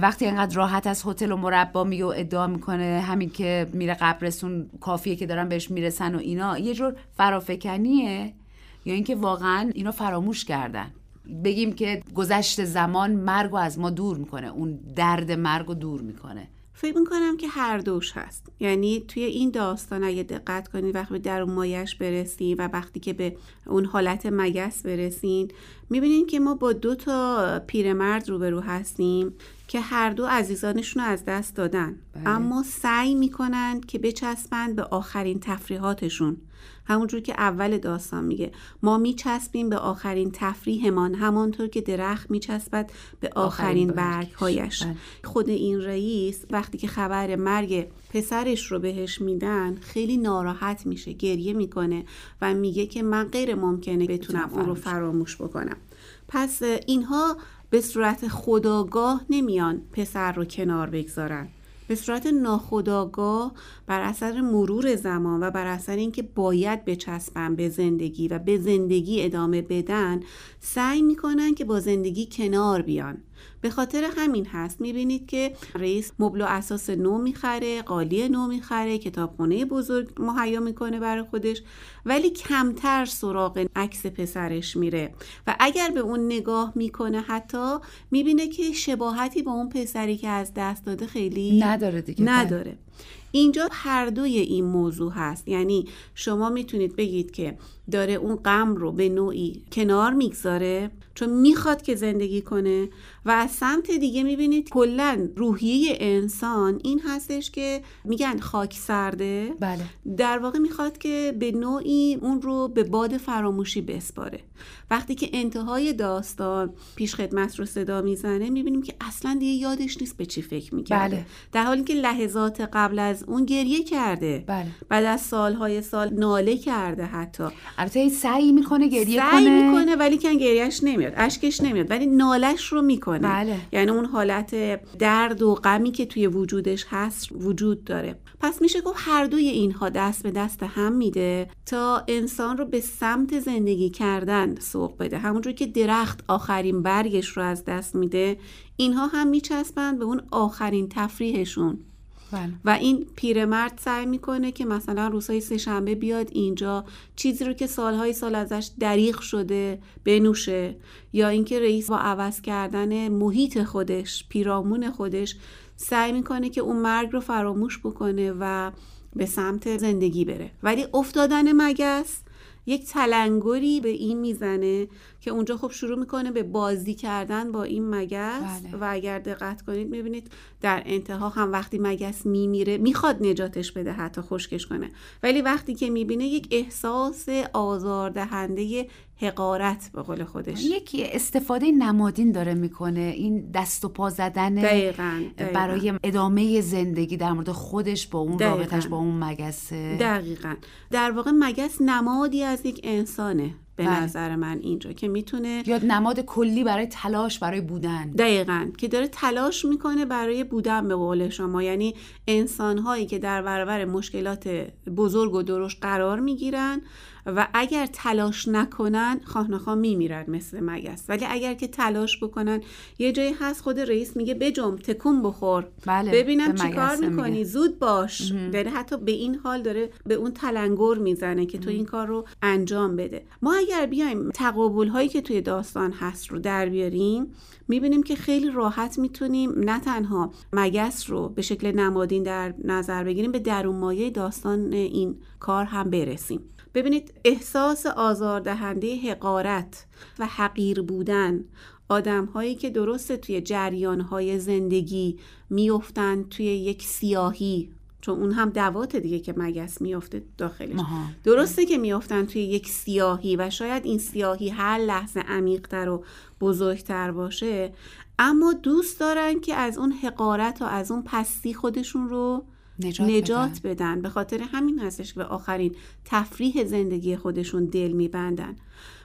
وقتی انقدر راحت از هتل و مربا میگه و ادعا می‌کنه همین که میره قبرستون کافیه که دارن بهش می‌رسن و اینا یه جور فرافکنیه؟ یا اینکه واقعا اینا فراموش کردن؟ بگیم که گذشت زمان مرگ رو از ما دور می‌کنه. اون درد مرگ رو دور می‌کنه. فکر می‌کنم که هر دوش هست. یعنی توی این داستان اگه دقت کنید وقتی در اون مایش برسیم و وقتی که به اون حالت مگس برسین می‌بینین که ما با دو تا پیرمرد روبرو هستیم که هر دو عزیزانشون رو از دست دادن بله. اما سعی می‌کنن که بچسبند به آخرین تفریحاتشون همونجور که اول داستان میگه ما میچسبیم به آخرین تفریحمان همانطور که درخت میچسبد به آخرین آخرین برگهایش بله. خود این رئیس وقتی که خبر مرگ پسرش رو بهش میدن خیلی ناراحت میشه گریه می‌کنه و میگه که من غیر ممکنه بتونم اون رو فراموش بکنم. پس اینها به صورت خداگاه نمیان پسر رو کنار بگذارن. به صورت ناخداگاه بر اثر مرور زمان و بر اثر اینکه باید بچسبن به زندگی و به زندگی ادامه بدن سعی می‌کنن که با زندگی کنار بیان. به خاطر همین هست. می‌بینید که رئیس مبل و اساس نو می‌خره قالی نو می‌خره کتابخونه بزرگ مهیا می‌کنه برای خودش ولی کمتر سراغ عکس پسرش میره. و اگر به اون نگاه می‌کنه حتی می‌بینه که شباهتی با اون پسری که از دست داده خیلی نداره دیگه. بله. نداره. اینجا هر دوی این موضوع هست. یعنی شما می‌تونید بگید که داره اون غم رو به نوعی کنار می‌گذاره چون می‌خواد که زندگی کنه و از سمت دیگه می‌بینید کلا روحیه انسان این هستش که میگن خاک سرده. بله. در واقع می‌خواد که به نوعی اون رو به باد فراموشی بسپاره. وقتی که انتهای داستان پیش خدمت رو صدا می‌زنه می‌بینیم که اصلا دیگه یادش نیست به چی فکر می‌کرده. بله. در حالی که لحظات قبل از اون گریه کرده. بله. بعد از سالهای سال ناله کرده حتی. البته سعی می‌کنه گریه سعی کنه. می‌کنه ولی که گریهش نمیاد اشکش نمیاد ولی نالش رو می‌کنه. بله. یعنی اون حالت درد و غمی که توی وجودش هست وجود داره. پس میشه گفت هر دوی اینها دست به دست هم میده تا انسان رو به سمت زندگی کردن سوق بده. همونجور که درخت آخرین برگش رو از دست میده اینها هم میچسبند به اون آخرین تفریحشون. بله. و این پیرمرد سعی می‌کنه که مثلا روزهای سهشنبه بیاد اینجا چیزی رو که سالهای سال ازش دریغ شده بنوشه یا اینکه رئیس با عوض کردن محیط خودش پیرامون خودش سعی می‌کنه که اون مرگ رو فراموش بکنه و به سمت زندگی بره. ولی افتادن مگس یک تلنگری به این می‌زنه که اونجا خب شروع می‌کنه به بازی کردن با این مگس بله. و اگر دقت کنید می‌بینید در انتها هم وقتی مگس میمیره می‌خواد نجاتش بده حتی خشکش کنه ولی وقتی که می‌بینه یک احساس آزاردهنده حقارت به قول خودش یکی استفاده نمادین داره می‌کنه این دست و پا زدن دقیقاً, دقیقاً. برای ادامه زندگی در مورد خودش با اون دقیقاً. رابطش با اون مگسه دقیقا در واقع مگس نمادی از یک انسانه به بله. نظر من اینجا که می‌تونه یا نماد کلی برای تلاش برای بودن دقیقا که داره تلاش می‌کنه برای بودن به قول شما یعنی انسان هایی که در برابر مشکلات بزرگ و درشت قرار می‌گیرن و اگر تلاش نکنن خواه نخواه میمیرن مثل مگس. ولی اگر که تلاش بکنن یه جایی هست خود رئیس میگه بجم تکون بخور. بله ببینم به چی کار مگسه می‌کنی؟ میگه. زود باش. داره حتی به این حال داره به اون تلنگر می‌زنه که تو این کار رو انجام بده. ما اگر بیایم تقابل هایی که توی داستان هست رو در بیاریم می‌بینیم که خیلی راحت می‌تونیم نه تنها مگس رو به شکل نمادین در نظر بگیریم به درون مایه داستان این کار هم برسیم. ببینید احساس آزاردهنده حقارت و حقیر بودن آدم هایی که درسته توی جریان های زندگی میافتن توی یک سیاهی چون اون هم دوات دیگه که مگس میافته داخلش آها. درسته که میافتن توی یک سیاهی و شاید این سیاهی هر لحظه عمیقتر و بزرگتر باشه اما دوست دارن که از اون حقارت و از اون پستی خودشون رو نجات, نجات بدن. بدن. به خاطر همین هستش که به آخرین تفریح زندگی خودشون دل میبندن.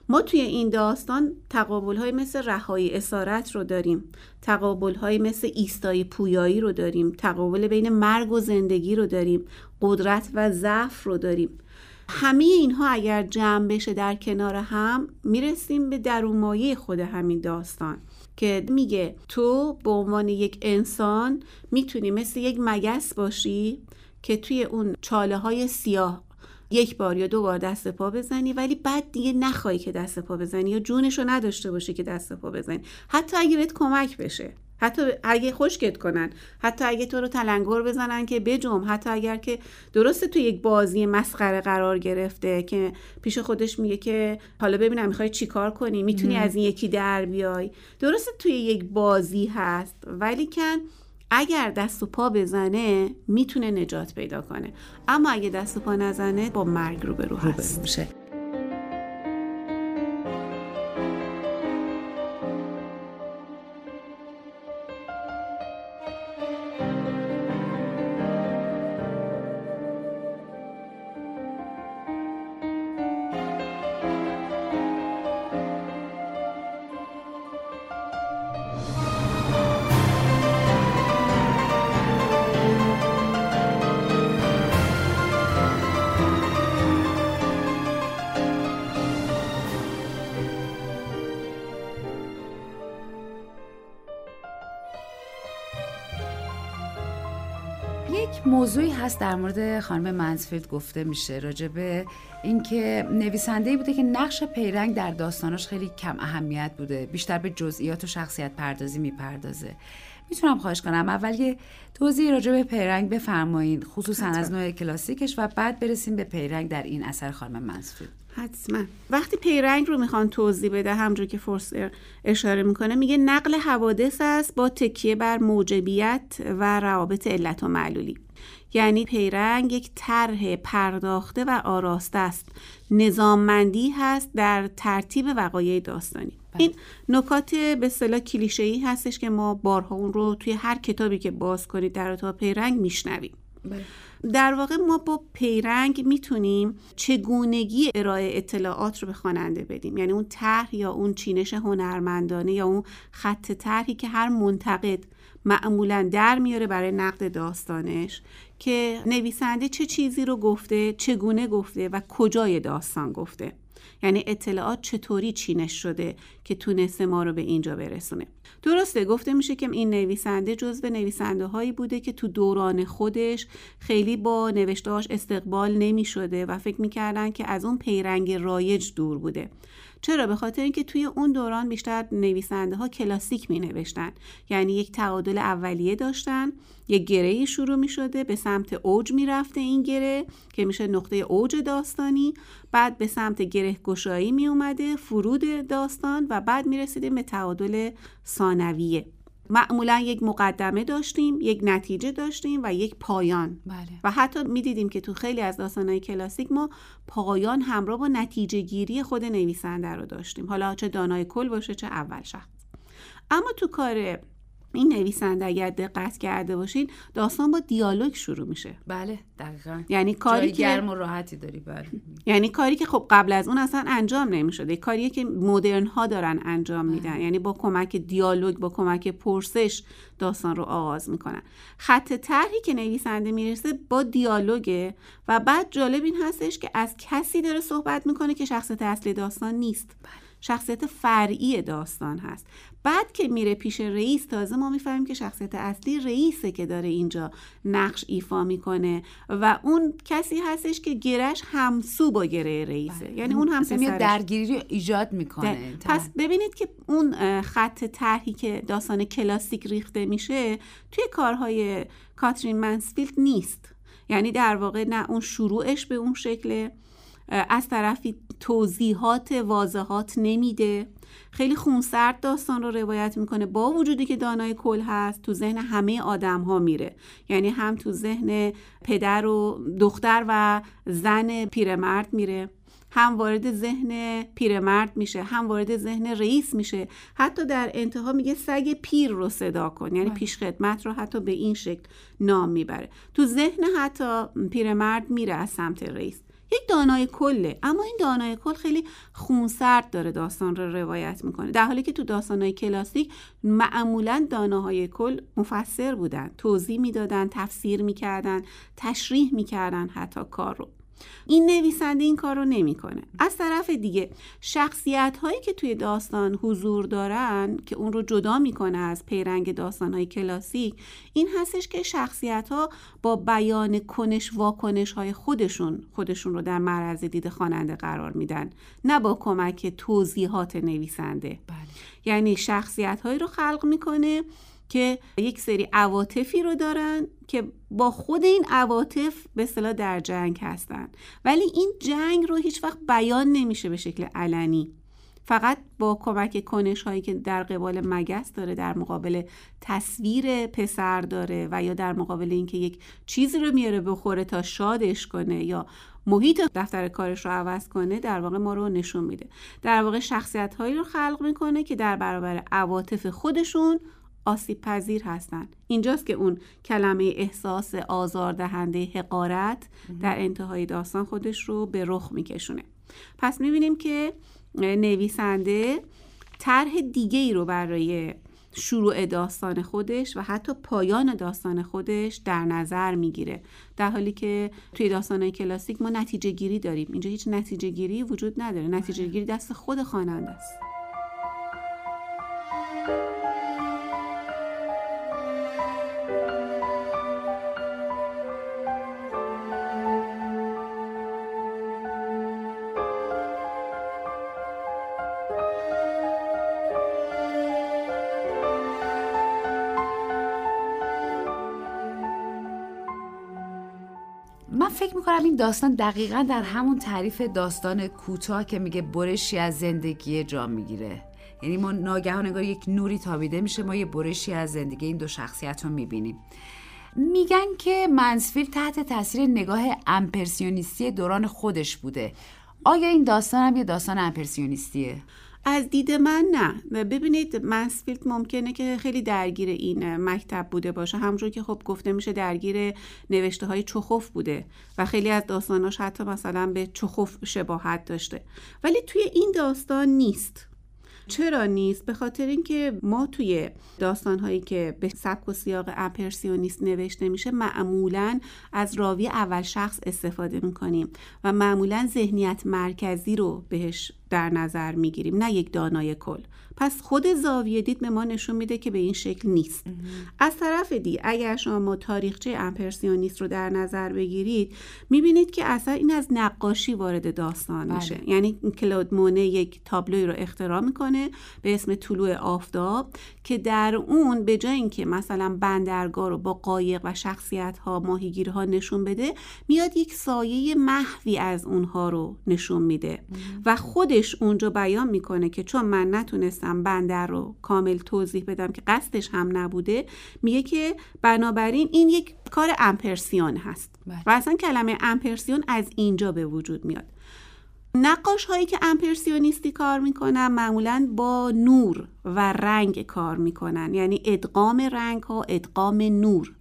ما توی این داستان تقابل های مثل رهایی اسارت رو داریم. تقابل های مثل ایستای پویایی رو داریم. تقابل بین مرگ و زندگی رو داریم. قدرت و ضعف رو داریم. همه اینها اگر جمع بشه در کنار هم می‌رسیم به درونمایه خود همین داستان. که میگه تو به عنوان یک انسان می‌تونی مثل یک مگس باشی که توی اون چاله های سیاه یک بار یا دو بار دست پا بزنی ولی بعد دیگه نخوای که دست پا بزنی یا جونش رو نداشته باشی که دست پا بزنی. حتی اگه بهت کمک بشه. حتی اگه خشکت کنن حتی اگه تو رو تلنگر بزنن که بجم حتی اگر که درسته تو یک بازی مسخره قرار گرفته که پیش خودش میگه که حالا ببینم می‌خوای چیکار کنی؟ می‌تونی از این یکی در بیای. درسته توی یک بازی هست ولی کن اگر دست و پا بزنه می‌تونه نجات پیدا کنه. اما اگه دست و پا نزنه با مرگ روبرو هست. میشه. یک موضوعی هست در مورد خانم منسفیلد گفته میشه راجبه اینکه نویسنده بوده که نقش پیرنگ در داستاناش خیلی کم اهمیت بوده بیشتر به جزئیات و شخصیت پردازی می‌پردازه. می‌تونم خواهش کنم اول یه توضیح راجع به پیرنگ بفرمایید خصوصا از نوع کلاسیکش و بعد برسیم به پیرنگ در این اثر خانم منسفیلد حتما. وقتی پیرنگ رو می‌خوان توضیح بده همجور که فورسر اشاره می‌کنه میگه نقل حوادث است با تکیه بر موجبیت و روابط علت و معلولی. یعنی پیرنگ یک طرح پرداخته و آراسته است. نظاممندی هست در ترتیب وقایع داستانی. بله. این نکات به اصطلاح کلیشه ای هستش که ما بارها اون رو توی هر کتابی که باز کنید در اتاق پیرنگ میشنویم. بله. در واقع ما با پیرنگ می‌تونیم چگونگی ارائه اطلاعات رو به خواننده بدیم. یعنی اون طرح یا اون چینش هنرمندانه یا اون خط طرحی که هر منتقد معمولا در میاره برای نقد داستانش که نویسنده چه چیزی رو گفته چگونه گفته و کجای داستان گفته. یعنی اطلاعات چطوری چینش شده که تونسته ما رو به اینجا برسونه. درسته گفته میشه که این نویسنده جزو نویسنده هایی بوده که تو دوران خودش خیلی با نوشتهاش استقبال نمی شده و فکر می‌کردن که از اون پیرنگ رایج دور بوده. چرا؟ به خاطر اینکه توی اون دوران بیشتر نویسنده ها کلاسیک می نوشتن یعنی یک تعادل اولیه داشتن یک گره شروع می شده به سمت اوج می رفته این گره که میشه نقطه اوج داستانی. بعد به سمت گره گشایی می اومده فرود داستان و بعد می رسیده به تعادل ثانویه. معمولا یک مقدمه داشتیم یک نتیجه داشتیم و یک پایان. بله. و حتی می‌دیدیم که تو خیلی از داستانهای کلاسیک ما پایان همراه با نتیجه گیری خود نویسنده رو داشتیم. حالا چه دانای کل باشه چه اول شخص. اما تو کار این نویسنده اگر دقت کرده باشین داستان با دیالوگ شروع میشه. بله دقیقا. یعنی کاری که گرم و راحتی داری بله. یعنی کاری که خب قبل از اون اصلا انجام نمی‌شده. کاریه که مدرن ها دارن انجام بله. میدن. یعنی با کمک دیالوگ با کمک پرسش داستان رو آغاز می‌کنن. خط طرحی که نویسنده می‌رسه با دیالوگه و بعد جالب این هستش که از کسی داره صحبت می‌کنه که شخصیت اصلی داستان نیست. بله. شخصیت فرعی داستان هست. بعد که میره پیش رئیس تازه ما می‌فهمیم که شخصیت اصلی رئیسه که داره اینجا نقش ایفا می‌کنه و اون کسی هستش که گرش همسو با گره رئیسه. بله. یعنی اون هم پسرش درگیری رو ایجاد می‌کنه. پس ببینید که اون خط طرحی که داستان کلاسیک ریخته میشه توی کارهای کاترین منسفیلد نیست. یعنی در واقع نه اون شروعش به اون شکله از طرفی توضیحات واضحات نمیده. خیلی خونسرد داستان رو روایت می‌کنه. با وجودی که دانای کل هست تو ذهن همه آدم ها میره. یعنی هم تو ذهن پدر و دختر و زن پیرمرد میره. هم وارد ذهن پیرمرد میشه هم وارد ذهن رئیس میشه. حتی در انتها میگه سگ پیر رو صدا کن. یعنی بله. پیش خدمت رو حتی به این شکل نام می‌بره. تو ذهن حتی پیرمرد میره از سمت رئیس. یک دانای کله اما این دانای کل خیلی خونسرد داره داستان رو روایت می‌کنه. در حالی که تو داستانهای کلاسیک معمولا داناهای کل مفسر بودن توضیح می‌دادن تفسیر می‌کردن تشریح می‌کردن حتی کار رو. این نویسنده این کار رو نمی‌کنه. از طرف دیگه شخصیت هایی که توی داستان حضور دارن که اون رو جدا می‌کنه از پیرنگ داستان های کلاسیک این هستش که شخصیت ها با بیان کنش واکنش های خودشون خودشون رو در معرض دید خواننده قرار میدن. نه با کمک توضیحات نویسنده. بله. یعنی شخصیت هایی رو خلق می‌کنه که یک سری عواطفی رو دارن که با خود این عواطف به اصطلاح در جنگ هستن. ولی این جنگ رو هیچ وقت بیان نمیشه به شکل علنی. فقط با کمک کنش هایی که در قبال مگس داره در مقابل تصویر پسر داره و یا در مقابل اینکه یک چیزی رو میاره بخوره تا شادش کنه یا محیط دفتر کارش رو عوض کنه در واقع ما رو نشون میده. در واقع شخصیت هایی رو خلق می‌کنه که در برابر عواطف خودشون آسیب پذیر هستن. اینجاست که اون کلمه احساس آزاردهنده حقارت در انتهای داستان خودش رو به رخ میکشونه. پس می‌بینیم که نویسنده طرح دیگه ای رو برای شروع داستان خودش و حتی پایان داستان خودش در نظر می‌گیره. در حالی که توی داستان کلاسیک ما نتیجه گیری داریم. اینجا هیچ نتیجه گیری وجود نداره. نتیجه گیری دست خود خواننده است. می‌کنم. این داستان دقیقا در همون تعریف داستان کوتاه که میگه برشی از زندگی جا می‌گیره. یعنی ما ناگهان انگار یک نوری تابیده میشه ما یه برشی از زندگی این دو شخصیت رو می‌بینیم. میگن که منسفیل تحت تاثیر نگاه امپرسیونیستی دوران خودش بوده. آیا این داستان هم یه داستان امپرسیونیستیه؟ از دید من نه. ببینید منسفیلد ممکنه که خیلی درگیر این مکتب بوده باشه. همونجور که خب گفته میشه درگیر نوشته های چخوف بوده و خیلی از داستاناش حتی مثلا به چخوف شباهت داشته. ولی توی این داستان نیست. چرا نیست؟ به خاطر اینکه ما توی داستان هایی که به سبک و سیاق اپرسیونیست نوشته میشه معمولا از راوی اول شخص استفاده می‌کنیم و معمولا ذهنیت مرکزی رو بهش در نظر می‌گیریم نه یک دانای کل. پس خود زاویه دید به ما نشون میده که به این شکل نیست. از طرف دی اگر شما تاریخچه امپرسیونیست رو در نظر بگیرید می‌بینید که اصلا این از نقاشی وارد داستان بله. میشه. یعنی کلود مونه یک تابلوی رو اختراع می‌کنه به اسم طلوع آفتاب که در اون به جای اینکه مثلا بندرگاه رو با قایق و شخصیت ها ماهیگیرها نشون بده میاد یک سایه محوی از اونها رو نشون میده. و خودش اونجا بیان می‌کنه که چون من نتونستم بندر رو کامل توضیح بدم که قصدش هم نبوده میگه که بنابراین این یک کار امپرسیون هست. بله. و اصلا کلمه امپرسیون از اینجا به وجود میاد. نقاش هایی که امپرسیونیستی کار می‌کنن معمولا با نور و رنگ کار می‌کنن. یعنی ادغام رنگ ها ادغام نور.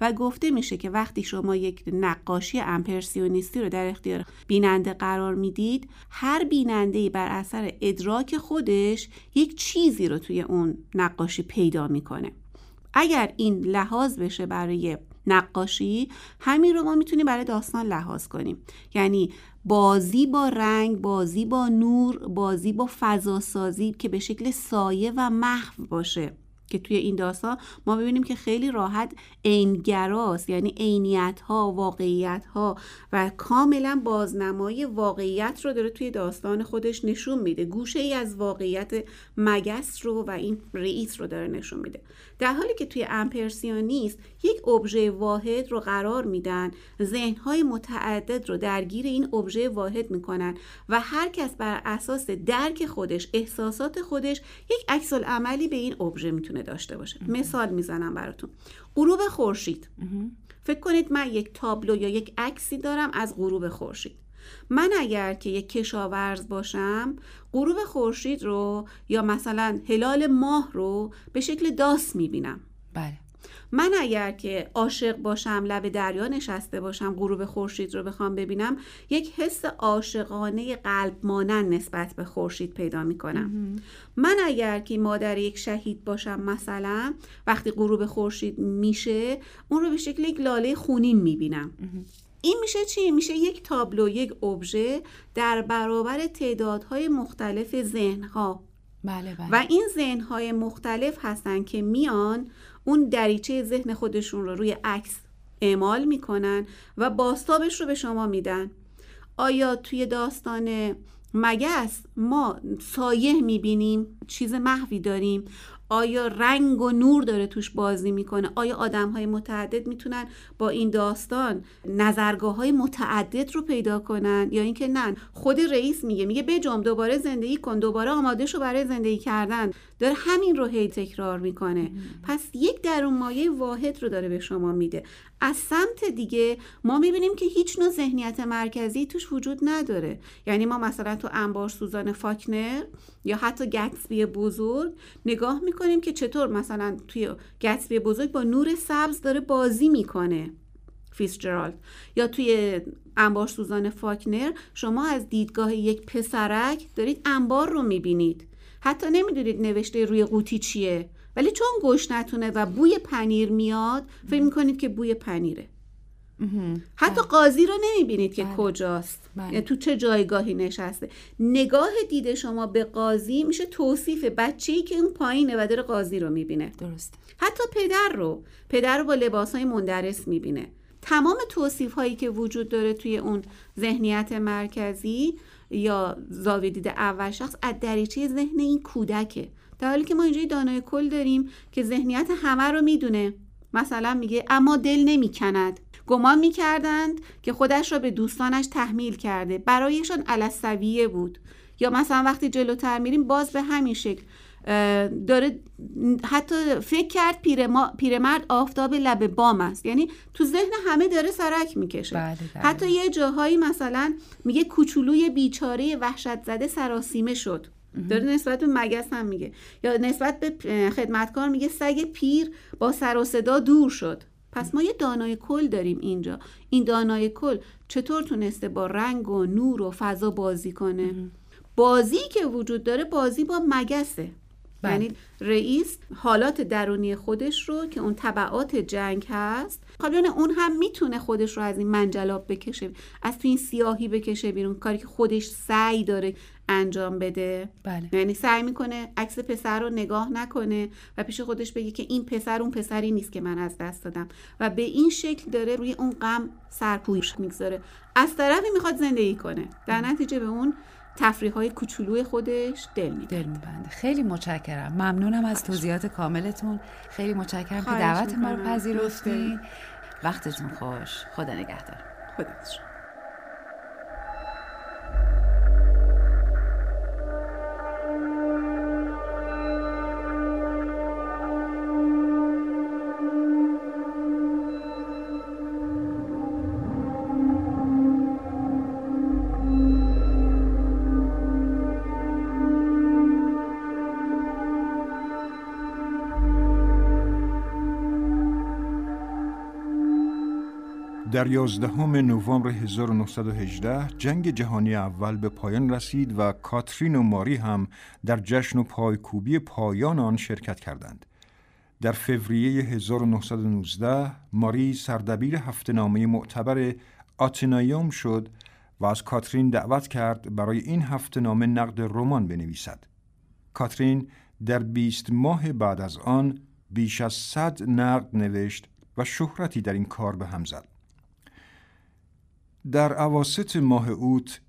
و گفته میشه که وقتی شما یک نقاشی امپرسیونیستی رو در اختیار بیننده قرار می‌دید هر بیننده بر اثر ادراک خودش یک چیزی رو توی اون نقاشی پیدا می‌کنه. اگر این لحاظ بشه برای نقاشی همین رو ما می‌تونیم برای داستان لحاظ کنیم. یعنی بازی با رنگ بازی با نور بازی با فضاسازی که به شکل سایه و محو باشه. که توی این داستان ما ببینیم که خیلی راحت عینگراست یعنی عینیت ها واقعیت ها و کاملا بازنمای واقعیت رو داره توی داستان خودش نشون میده. گوشه ای از واقعیت مگس رو و این رئیس رو داره نشون میده. در حالی که توی امپرسیونیست یک ابژه واحد رو قرار میدن. ذهنهای متعدد رو درگیر این ابژه واحد می‌کنن و هر کس بر اساس درک خودش احساسات خودش یک عکس عملی به این ابژه می‌تونه داشته باشه. مثال می‌زنم براتون. غروب خورشید. فکر کنید من یک تابلو یا یک عکسی دارم از غروب خورشید. من اگر که یک کشاورز باشم غروب خورشید رو یا مثلا هلال ماه رو به شکل داس می‌بینم. بله. من اگر که عاشق باشم لب دریا نشسته باشم غروب خورشید رو بخوام ببینم یک حس عاشقانه قلب مانند نسبت به خورشید پیدا می‌کنم. من اگر که مادر یک شهید باشم مثلا وقتی غروب خورشید میشه اون رو به شکل یک لاله خونین می‌بینم. این میشه چی؟ میشه یک تابلو یک ابژه در برابر تعدادهای مختلف ذهنها. بله بله. و این ذهنهای مختلف هستن که میان اون دریچه ذهن خودشون رو روی عکس اعمال می‌کنن و باستابش رو به شما میدن. آیا توی داستان مگس ما سایه می‌بینیم؟ چیز محوی داریم. آیا رنگ و نور داره توش بازی می‌کنه؟ آیا آدم های متعدد می‌تونن با این داستان نظرگاه های متعدد رو پیدا کنن یا اینکه نه؟ خود رئیس میگه میگه بجام دوباره زندگی کن دوباره آماده شو برای زندگی کردن. داره همین رو هی تکرار می‌کنه. پس یک درون مایه واحد رو داره به شما میده. از سمت دیگه ما می‌بینیم که هیچ نوع ذهنیت مرکزی توش وجود نداره. یعنی ما مثلا تو انبار سوزان فاکنر یا حتی گتسبی بزرگ نگاه می‌کنیم که چطور مثلا توی گتسبی بزرگ با نور سبز داره بازی می‌کنه. فیسجرالد. یا توی انبار سوزان فاکنر شما از دیدگاه یک پسرک دارید انبار رو می‌بینید. حتی نمی‌دونید نوشته روی قوطی چیه. ولی چون گوش نتونه و بوی پنیر میاد فکر می‌کنید که بوی پنیره. حتی قاضی رو نمی‌بینید که بله. کجاست. بله. یعنی تو چه جایگاهی نشسته. نگاه دید شما به قاضی میشه توصیف بچه ای که اون پایینه و داره قاضی رو می‌بینه. درست حتی پدر رو. پدر رو با لباس های مندرس می‌بینه. تمام توصیف هایی که وجود داره توی اون ذهنیت مرکزی یا زاویه دید اول شخص از دریچه ذهن این کودکه. در حالی که ما اینجا دانای کل داریم که ذهنیت همه رو می‌دونه. مثلا میگه اما دل نمی‌کند. گمان می‌کردند که خودش را به دوستانش تحمیل کرده. برایشان علسویه بود. یا مثلا وقتی جلوتر میریم باز به همین شکل داره حتی فکر کرد پیرمرد آفتاب لب بام است. یعنی تو ذهن همه داره سرک می‌کشه. بله، بله. حتی یه جاهایی مثلا میگه کوچولوی بیچاره وحشت زده سراسیمه شد. داره نسبت به مگس هم میگه. یا نسبت به خدمتکار میگه سگ پیر با سر و صدا دور شد. پس ما یه دانای کل داریم اینجا. این دانای کل چطور تونسته با رنگ و نور و فضا بازی کنه؟ بازی که وجود داره بازی با مگسه. بله. یعنی رئیس حالات درونی خودش رو که اون طبعات جنگ هست خب یعنی اون هم می‌تونه خودش رو از این منجلاب بکشه از تو این سیاهی بکشه بیرون. کاری که خودش سعی داره انجام بده. بله. یعنی سعی می‌کنه عکس پسر رو نگاه نکنه و پیش خودش بگه که این پسر اون پسری نیست که من از دست دادم. و به این شکل داره روی اون غم سرپوش می‌گذاره. از طرفی می‌خواد زندگی کنه. در نتیجه به اون تفریح های کوچولوی خودش دل میده دل میبنده. خیلی متشکرم. ممنونم از توضیحات کاملتون. خیلی متشکرم که دعوت ما رو. پذیرفتین. وقتتون خوش. خدا نگهدار. خدا در 11 نوامبر 1918 جنگ جهانی اول به پایان رسید و کاترین و ماری هم در جشن و پایکوبی پایان آن شرکت کردند. در فوریه 1919 ماری سردبیر هفته‌نامه معتبر آتنایوم شد و از کاترین دعوت کرد برای این هفته‌نامه نقد رمان بنویسد. کاترین در 20 ماه بعد از آن بیش از 100 نقد نوشت و شهرتی در این کار به هم زد. در عواست ماه اوت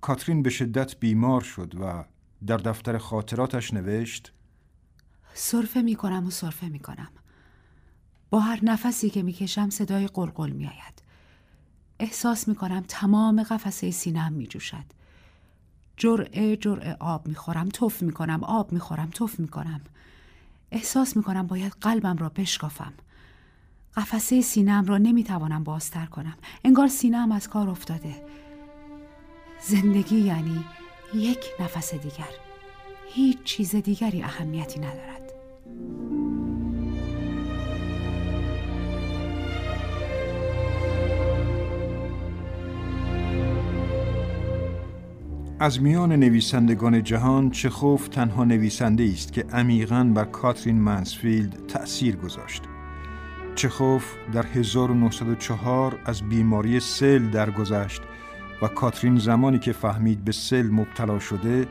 کاترین به شدت بیمار شد و در دفتر خاطراتش نوشت سرفه می‌کنم و سرفه می‌کنم. با هر نفسی که می‌کشم صدای قلقل میآید. احساس می‌کنم تمام قفسه سینم میجوشد. جرعه جرعه آب می‌خورم تف می‌کنم آب می‌خورم تف می‌کنم. احساس می‌کنم باید قلبم را بشکافم. قفسه سینم را نمی‌توانم بازتر کنم. انگار سینم از کار افتاده. زندگی یعنی یک نفس دیگر. هیچ چیز دیگری اهمیتی ندارد. از میان نویسندگان جهان چخوف تنها نویسنده است که عمیقا بر کاترین منسفیلد تأثیر گذاشت. چخوف در 1904 از بیماری سل درگذشت و کاترین زمانی که فهمید به سل مبتلا شده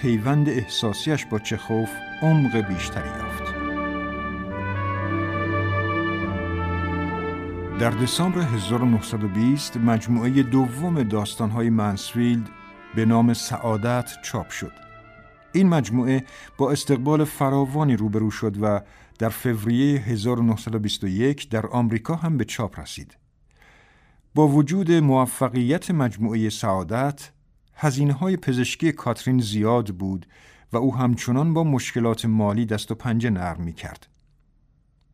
پیوند احساسیش با چخوف عمق بیشتری یافت. در دسامبر 1920 مجموعه دوم داستانهای منسفیلد به نام سعادت چاپ شد. این مجموعه با استقبال فراوانی روبرو شد و در فوریه 1921 در آمریکا هم به چاپ رسید. با وجود موفقیت مجموعه سعادت، هزینه های پزشکی کاترین زیاد بود و او همچنان با مشکلات مالی دست و پنجه نرم می کرد.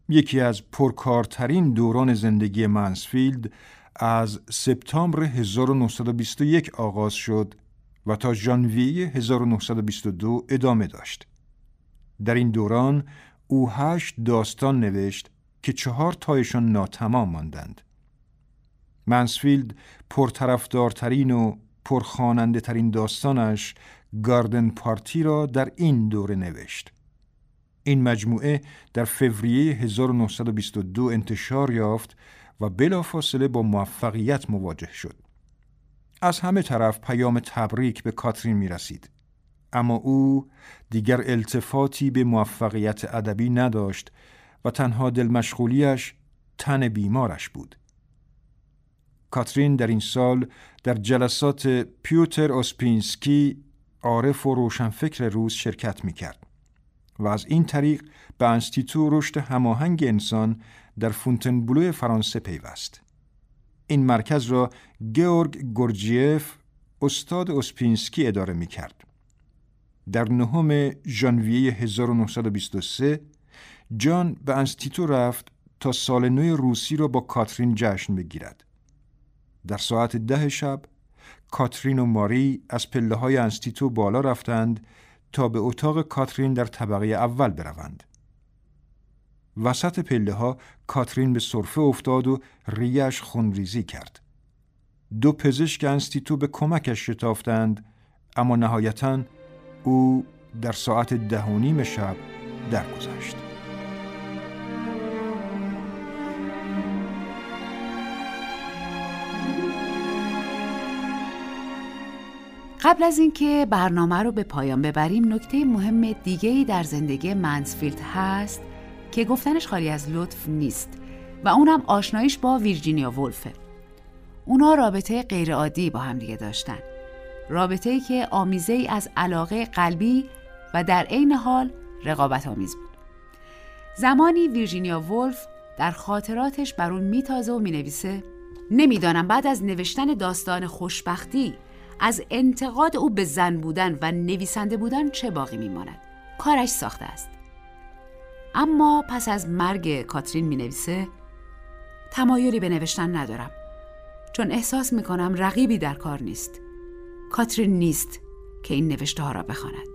یکی از پرکارترین دوران زندگی منسفیلد از سپتامبر 1921 آغاز شد و تا ژانویه 1922 ادامه داشت. در این دوران او هشت داستان نوشت که چهار تایشان ناتمام ماندند. منسفیلد پرطرفدارترین و پرخاننده ترین داستانش گاردن پارتی را در این دوره نوشت. این مجموعه در فوریه 1922 انتشار یافت و بلافاصله با موفقیت مواجه شد. از همه طرف پیام تبریک به کاترین می رسید. اما او دیگر التفاتی به موفقیت ادبی نداشت و تنها دل مشغولیش تن بیمارش بود. کاترین در این سال در جلسات پیوتر اوسپینسکی عارف و روشنفکر روز شرکت می کرد و از این طریق به انستیتو رشد هماهنگ انسان در فونتنبلو فرانسه پیوست. این مرکز را گیورگ گورجیف استاد اوسپینسکی اداره می کرد. در نهم ژانویه 1923 جان به انستیتو رفت تا سال نو روسی را با کاترین جشن بگیرد. در ساعت ده شب کاترین و ماری از پله های انستیتو بالا رفتند تا به اتاق کاترین در طبقه اول بروند. وسط پله ها کاترین به صرفه افتاد و ریش خونریزی کرد. دو پزشک انستیتو به کمکش شتافتند اما نهایتا او در ساعت ده و نیم شب درگذشت. قبل از اینکه برنامه رو به پایان ببریم نکته مهم دیگه ای در زندگی منسفیلد هست که گفتنش خالی از لطف نیست و اونم آشناییش با ویرجینیا ولفه اونا رابطه غیرعادی با هم دیگه داشتن رابطه ای که آمیزه ای از علاقه قلبی و در عین حال رقابت آمیز بود. زمانی ویرجینیا ولف در خاطراتش بر اون میتازه و می‌نویسه نمی‌دانم بعد از نوشتن داستان خوشبختی از انتقاد او به زن بودن و نویسنده بودن چه باقی میماند؟ کارش ساخته است. اما پس از مرگ کاترین می نویسه تمایلی به نوشتن ندارم چون احساس می کنم رقیبی در کار نیست. کاترین نیست که این نوشته ها را بخواند.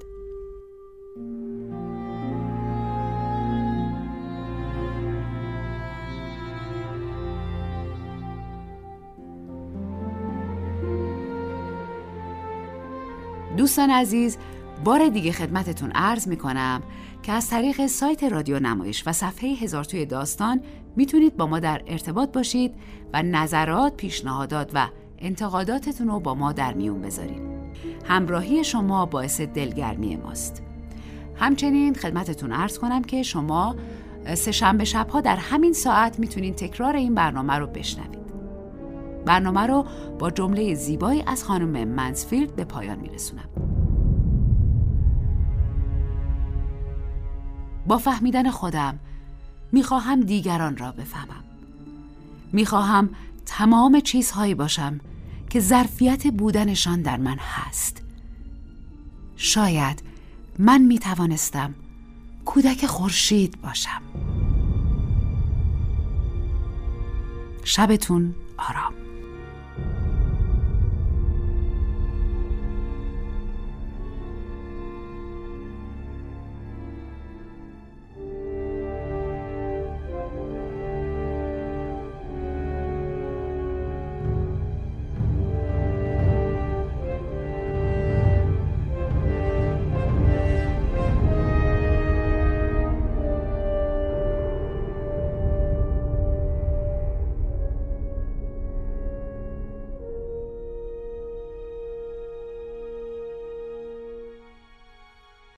دوستان عزیز بار دیگه خدمتتون عرض می کنم که از طریق سایت رادیو نمایش و صفحه هزار توی داستان می‌تونید با ما در ارتباط باشید و نظرات، پیشنهادات و انتقاداتتون رو با ما در میون بذارید. همراهی شما باعث دلگرمی ماست. همچنین خدمتتون عرض کنم که شما سه شنبه شبها در همین ساعت می‌تونید تکرار این برنامه رو بشنوید. برنامه رو با جمله زیبایی از خانم منسفیلد به پایان میرسونم. با فهمیدن خودم می‌خواهم دیگران را بفهمم. می‌خواهم تمام چیزهایی باشم که ظرفیت بودنشان در من هست. شاید من می‌توانستم کودک خورشید باشم. شبتون آرام